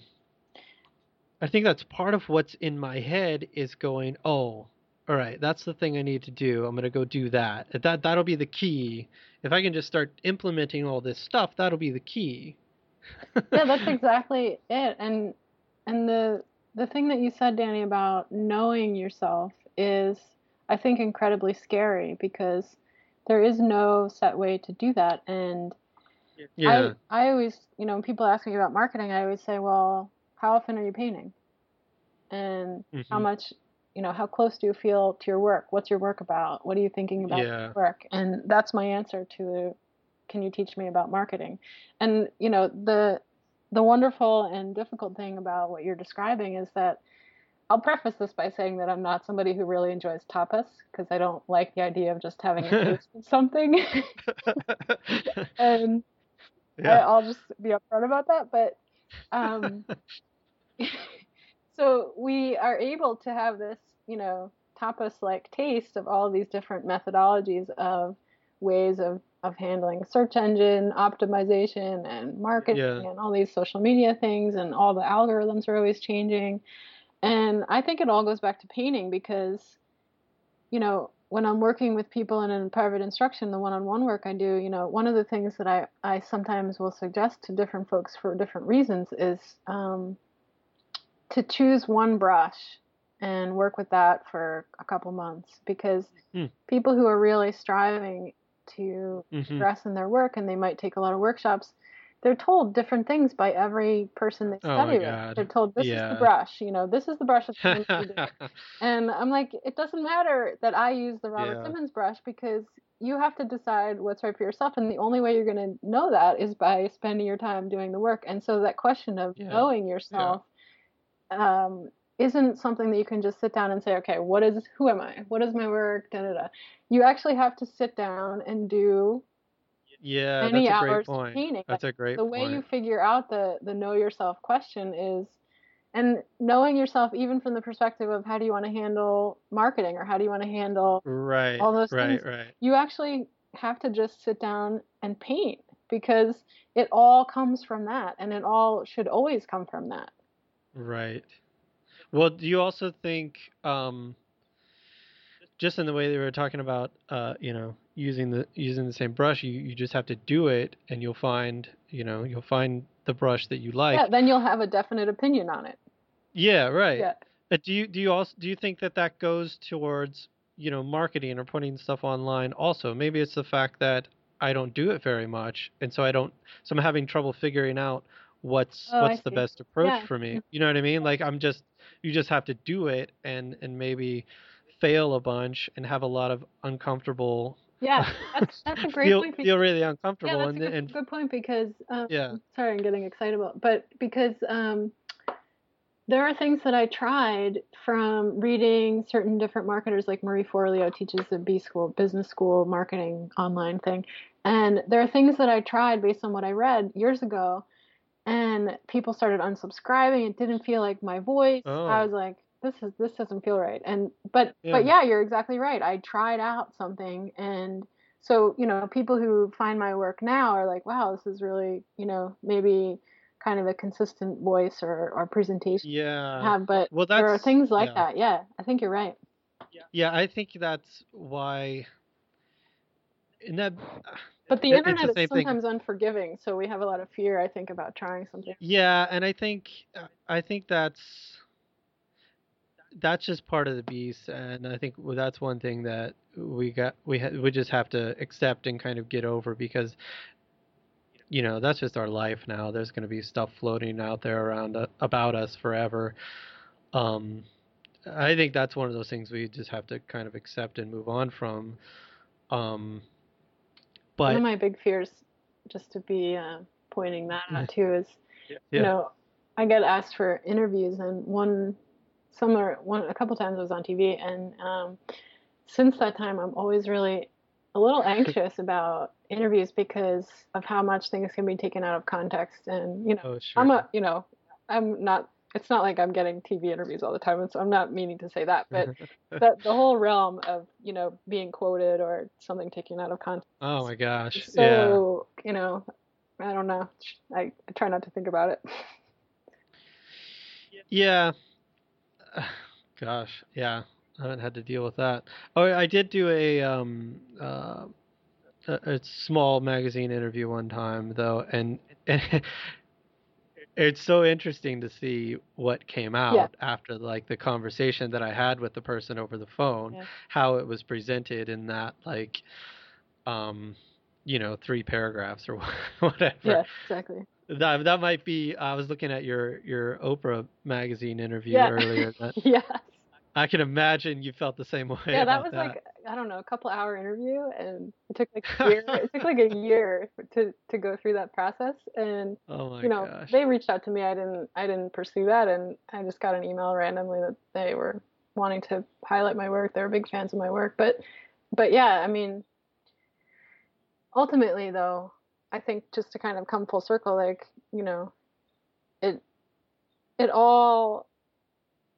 I think that's part of what's in my head is going oh all right, that's the thing I need to do. I'm to go do that. That that'll be the key. If I can just start implementing all this stuff, that'll be the key. yeah, that's exactly it. And and the the thing that you said, Danny, about knowing yourself is I think incredibly scary because there is no set way to do that. And yeah. I I always, you know, when people ask me about marketing, I always say, well, how often are you painting? And mm-hmm. how much you know how close do you feel to your work what's your work about what are you thinking about yeah. work and that's my answer to can you teach me about marketing and you know the the wonderful and difficult thing about what you're describing is that I'll preface this by saying that I'm not somebody who really enjoys tapas because I don't like the idea of just having a taste of something. and yeah. I, will just be upfront about that. But um, so we are able to have this, you know, tapas like taste of all these different methodologies of ways of of handling search engine optimization and marketing Yeah. and all these social media things and all the algorithms are always changing. And I think it all goes back to painting because, you know, when I'm working with people and in private instruction, the one-on-one work I do, you know, one of the things that I, I sometimes will suggest to different folks for different reasons is um, to choose one brush and work with that for a couple months because Hmm. people who are really striving to hmm progress in their work and they might take a lot of workshops they're told different things by every person they Oh study with they're told this is the brush you know this is the brush that's going to do and i'm like it doesn't matter that i use the robert Yeah. simmons brush because you have to decide what's right for yourself and the only way you're going to know that is by spending your time doing the work and so that question of Yeah. knowing yourself um, isn't something that you can just sit down and say, okay, what is who am I? What is my work? Da da da. You actually have to sit down and do yeah, that's many a great hours of point. painting. That's a great the way point. you figure out the the know yourself question is and knowing yourself even from the perspective of how do you want to handle marketing or how do you want to handle Right, all those right, things. right. you actually have to just sit down and paint because it all comes from that and it all should always come from that Right. Well, do you also think, um, just in the way they were talking about, uh, you know, using the using the same brush, you, you just have to do it, and you'll find, you know, you'll find the brush that you like. yeah then you'll have a definite opinion on it Yeah, right. yeah Uh, do you do you also do you think that that goes towards you know marketing or putting stuff online also? Maybe it's the fact that I don't do it very much, and so I don't. So I'm having trouble figuring out what's Oh, I what's the see. best approach Yeah. for me. You know what I mean? Like I'm just you just have to do it and and maybe fail a bunch and have a lot of uncomfortable. Yeah, that's that's a great feel point. feel really uncomfortable. yeah, that's and a good, and good point because um, yeah sorry, I'm getting excited about, but because um, there are things that I tried from reading certain different marketers, like Marie Forleo teaches the B School Business School marketing online thing, and there are things that I tried based on what I read years ago, and people started unsubscribing. It didn't feel like my voice. I Oh. was like, this is this doesn't feel right. And but Yeah. but yeah, you're exactly right. I tried out something and so you know people who find my work now are like wow this is really you know maybe kind of a consistent voice or, or presentation yeah. have but Well, there are things like yeah. that yeah i think you're right Yeah, I think that's why. And that, uh, but the it- internet the is same thing. sometimes unforgiving so we have a lot of fear i think about trying something Yeah, and I think uh, I think that's that's just part of the beast, and I think well, that's one thing that we got we ha- we just have to accept and kind of get over because you know that's just our life now. There's going to be stuff floating out there around uh, about us forever. Um, I think that's one of those things we just have to kind of accept and move on from. Um, but one of my big fears just to be uh, pointing that out too is yeah, you know i get asked for interviews and one somewhere one a couple times i was on tv and um, since that time i'm always really a little anxious about interviews because of how much things can be taken out of context and you know oh sure. i'm a you know i'm not it's not like i'm getting tv interviews all the time and so i'm not meaning to say that but the, the whole realm of you know being quoted or something taken out of context oh my gosh, is yeah. so you know i don't know I, I try not to think about it Yeah. Gosh, yeah. I haven't had to deal with that. Oh, I did do a um uh a, a small magazine interview one time though, and, and it's so interesting to see what came out Yeah. after like the conversation that I had with the person over the phone, Yeah. how it was presented in that like um you know three paragraphs or whatever. yeah exactly That that might be. I was looking at your your Oprah magazine interview yeah earlier. That yes I can imagine you felt the same way. yeah that was like i don't know a couple hour interview and it took like a year it took like a year to to go through that process and Oh you know gosh. they reached out to me i didn't i didn't pursue that and i just got an email randomly that they were wanting to highlight my work they were big fans of my work but but yeah i mean ultimately though i think just to kind of come full circle like you know it it all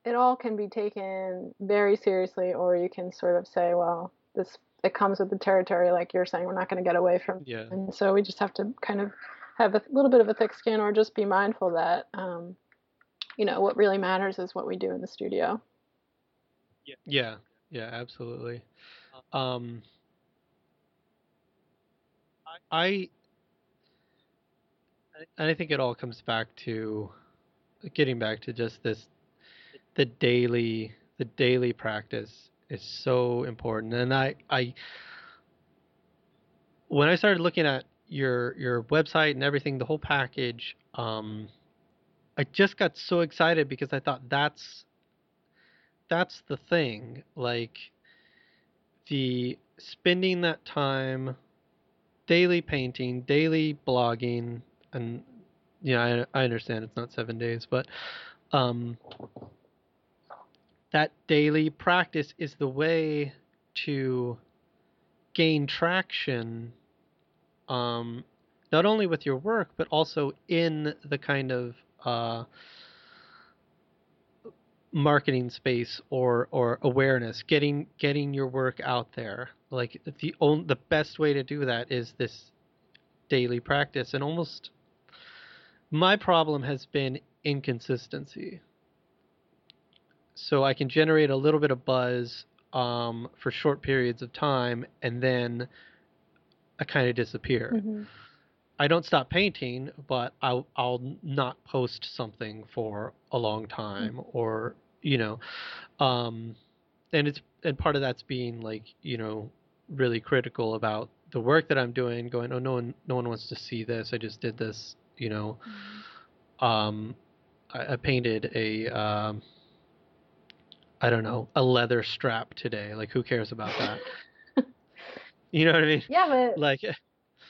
it all can be taken very seriously, or you can sort of say, well, this it comes with the territory, like you're saying, we're not going to get away from. Yeah. And so we just have to kind of have a little bit of a thick skin, or just be mindful that, um, you know, what really matters is what we do in the studio. Yeah, yeah, yeah absolutely. Um, I, and I think it all comes back to getting back to just this, the daily, the daily practice is so important. And I, I, when I started looking at your your website and everything, the whole package, um, I just got so excited because I thought that's that's the thing. Like the spending that time daily painting, daily blogging, and yeah, I, I understand it's not seven days, but um, that daily practice is the way to gain traction um, not only with your work but also in the kind of uh, marketing space or or awareness getting getting your work out there. Like the only the best way to do that is this daily practice and almost my problem has been inconsistency so i can generate a little bit of buzz um, for short periods of time and then i kind of disappear Mm-hmm. I don't stop painting, but I'll I'll not post something for a long time, or you know, um, and it's and part of that's being like you know really critical about the work that I'm doing. Going, oh no one no one wants to see this. I just did this, you know. Um, I, I painted a um, I don't know a leather strap today. Like who cares about that? you know what I mean? Yeah, but Like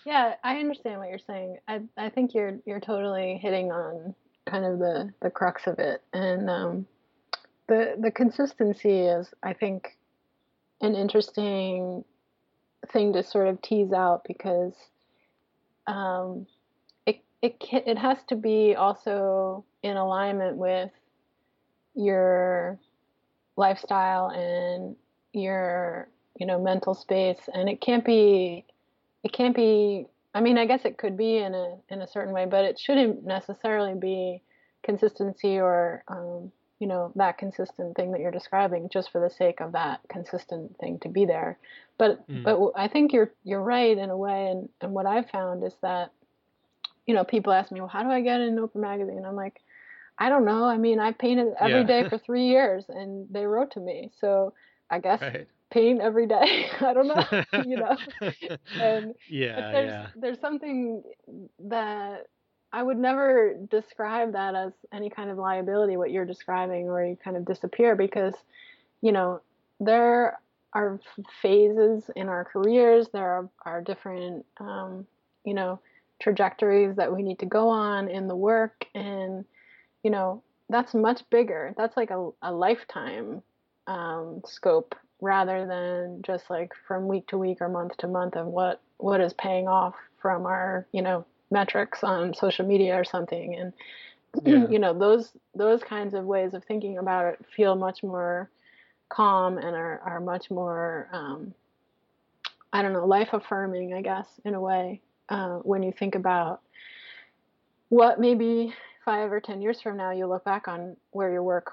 Yeah, I understand what you're saying. I I think you're you're totally hitting on kind of the the crux of it, and um, the the consistency is, I think, an interesting thing to sort of tease out because um, it it it has to be also in alignment with your lifestyle and your you know mental space, and it can't be it can't be i mean i guess it could be in a in a certain way but it shouldn't necessarily be consistency or um, you know that consistent thing that you're describing just for the sake of that consistent thing to be there. But Mm. but i think you're you're right in a way. And and what i've found is that you know people ask me well how do i get in Oprah magazine i'm like i don't know i mean i painted every Yeah. day for three years and they wrote to me so i guess right. paint every day i don't know you know and yeah, there's yeah. there's something that I would never describe that as any kind of liability what you're describing where you kind of disappear because you know there are phases in our careers there are, are different um, you know trajectories that we need to go on in the work and you know that's much bigger. That's like a, a lifetime um, scope rather than just like from week to week or month to month of what what is paying off from our you know metrics on social media or something. And Yeah. you know those those kinds of ways of thinking about it feel much more calm and are, are much more um, i don't know life affirming i guess in a way uh, when you think about what maybe five or ten years from now you look back on where your work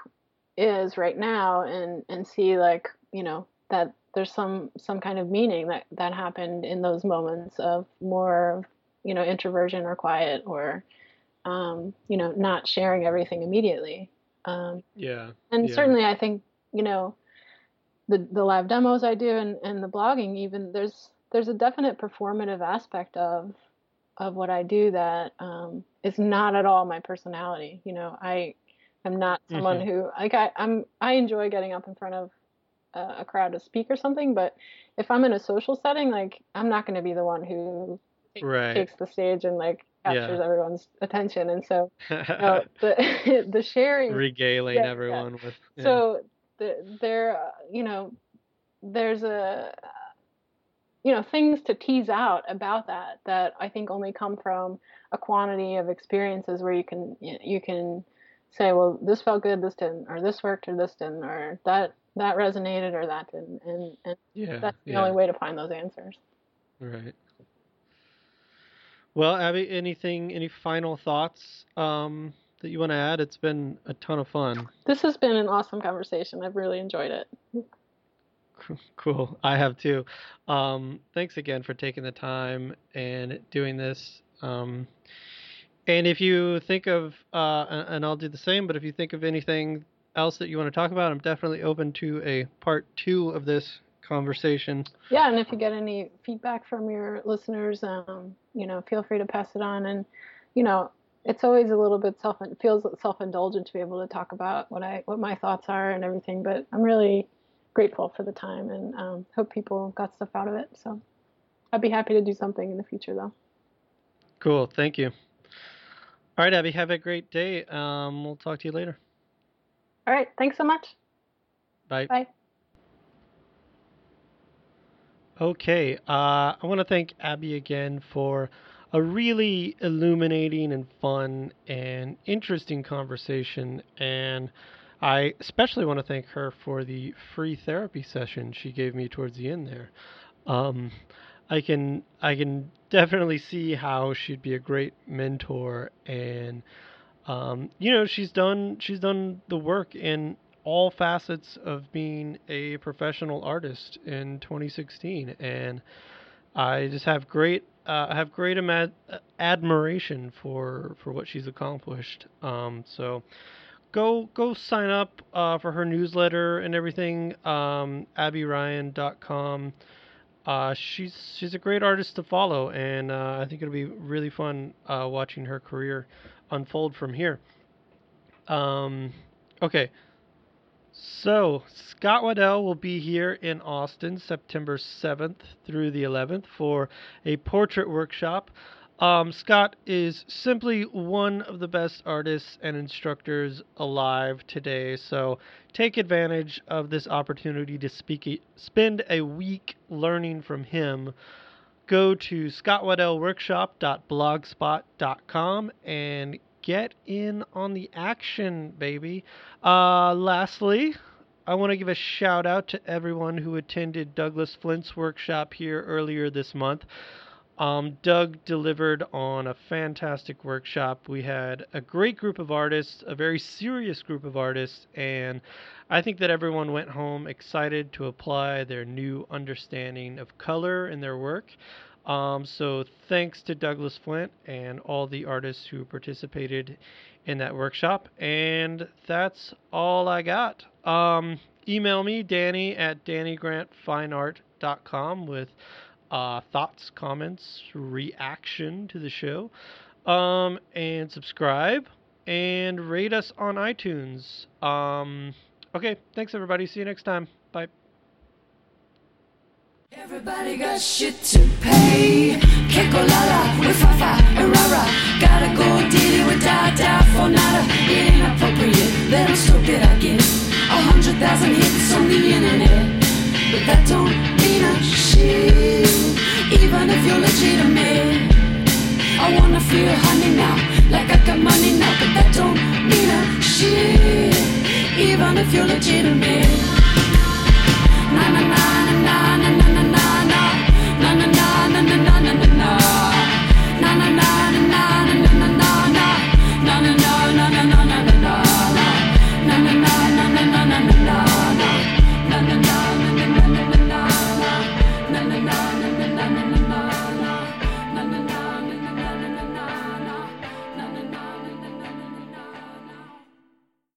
is right now and and see like you know that there's some some kind of meaning that that happened in those moments of more you know introversion or quiet or um, you know not sharing everything immediately um, Yeah. and Yeah. certainly i think you know the the live demos i do and, and the blogging even there's there's a definite performative aspect of of what i do that um, is not at all my personality you know i am not someone Mhm. who like I, i'm i enjoy getting up in front of a, a crowd to speak or something but if i'm in a social setting like i'm not going to be the one who Right. takes the stage and like captures Yeah. everyone's attention and so uh, the the sharing Regaling yeah, yeah. everyone with. yeah. so the, there, uh, you know, there's a, you know, things to tease out about that that I think only come from a quantity of experiences where you can you can say, well, this felt good, this didn't, or this worked, or this didn't, or that that resonated, or that didn't, and, and Yeah. that's the yeah. only way to find those answers. Right. Well, Abbey, anything, any final thoughts um, that you want to add? It's been a ton of fun. This has been an awesome conversation. I've really enjoyed it. Cool. I have too. Um, thanks again for taking the time and doing this. Um, and if you think of, uh, and I'll do the same, but if you think of anything else that you want to talk about, I'm definitely open to a part two of this conversation. Yeah, and if you get any feedback from your listeners, um, you know, feel free to pass it on. And you know, it's always a little bit self feels self indulgent to be able to talk about what I what my thoughts are and everything. But I'm really grateful for the time and um, hope people got stuff out of it. So I'd be happy to do something in the future, though. Cool. Thank you. All right, Abbey, have a great day. Um, we'll talk to you later. All right, thanks so much. Bye. Bye. Okay, uh, I want to thank Abbey again for a really illuminating and fun and interesting conversation. And I especially want to thank her for the free therapy session she gave me towards the end there. Um, I can I can definitely see how she'd be a great mentor, and um, you know she's done she's done the work in all facets of being a professional artist in 2016, and I just have great uh, I have great ama- admiration for for what she's accomplished. Um, so go go sign up uh, for her newsletter and everything. Um, AbbeyRyan.com. Uh, she's she's a great artist to follow, and uh, I think it'll be really fun uh, watching her career unfold from here. Um, okay, so Scott Waddell will be here in Austin September 7th through the 11th for a portrait workshop. Um, Scott is simply one of the best artists and instructors alive today, so take advantage of this opportunity to speak, spend a week learning from him. Go to scottwaddellworkshop.blogspot.com and get in on the action, baby. Uh, lastly, I want to give a shout out to everyone who attended Douglas Flint's workshop here earlier this month. Um, Doug delivered on a fantastic workshop. We had a great group of artists, a very serious group of artists, and I think that everyone went home excited to apply their new understanding of color in their work. Um, so thanks to Douglas Flint and all the artists who participated in that workshop. And that's all I got. Um, email me, Danny at DannyGrantFineArt.com with uh, thoughts, comments, reaction to the show. Um, and subscribe and rate us on iTunes. Um, okay, thanks everybody. See you next time. Bye. Everybody got shit to pay. Kekolala Gotta go Diddy with Dada for nada. It ain't appropriate. Let 'em stroke it, I guess. A hundred thousand hits on the internet. But that don't shit. Even if you're legitimate. I wanna feel honey now. Like I got money now. But that don't mean a shit. Even if you're legitimate. Na na na na na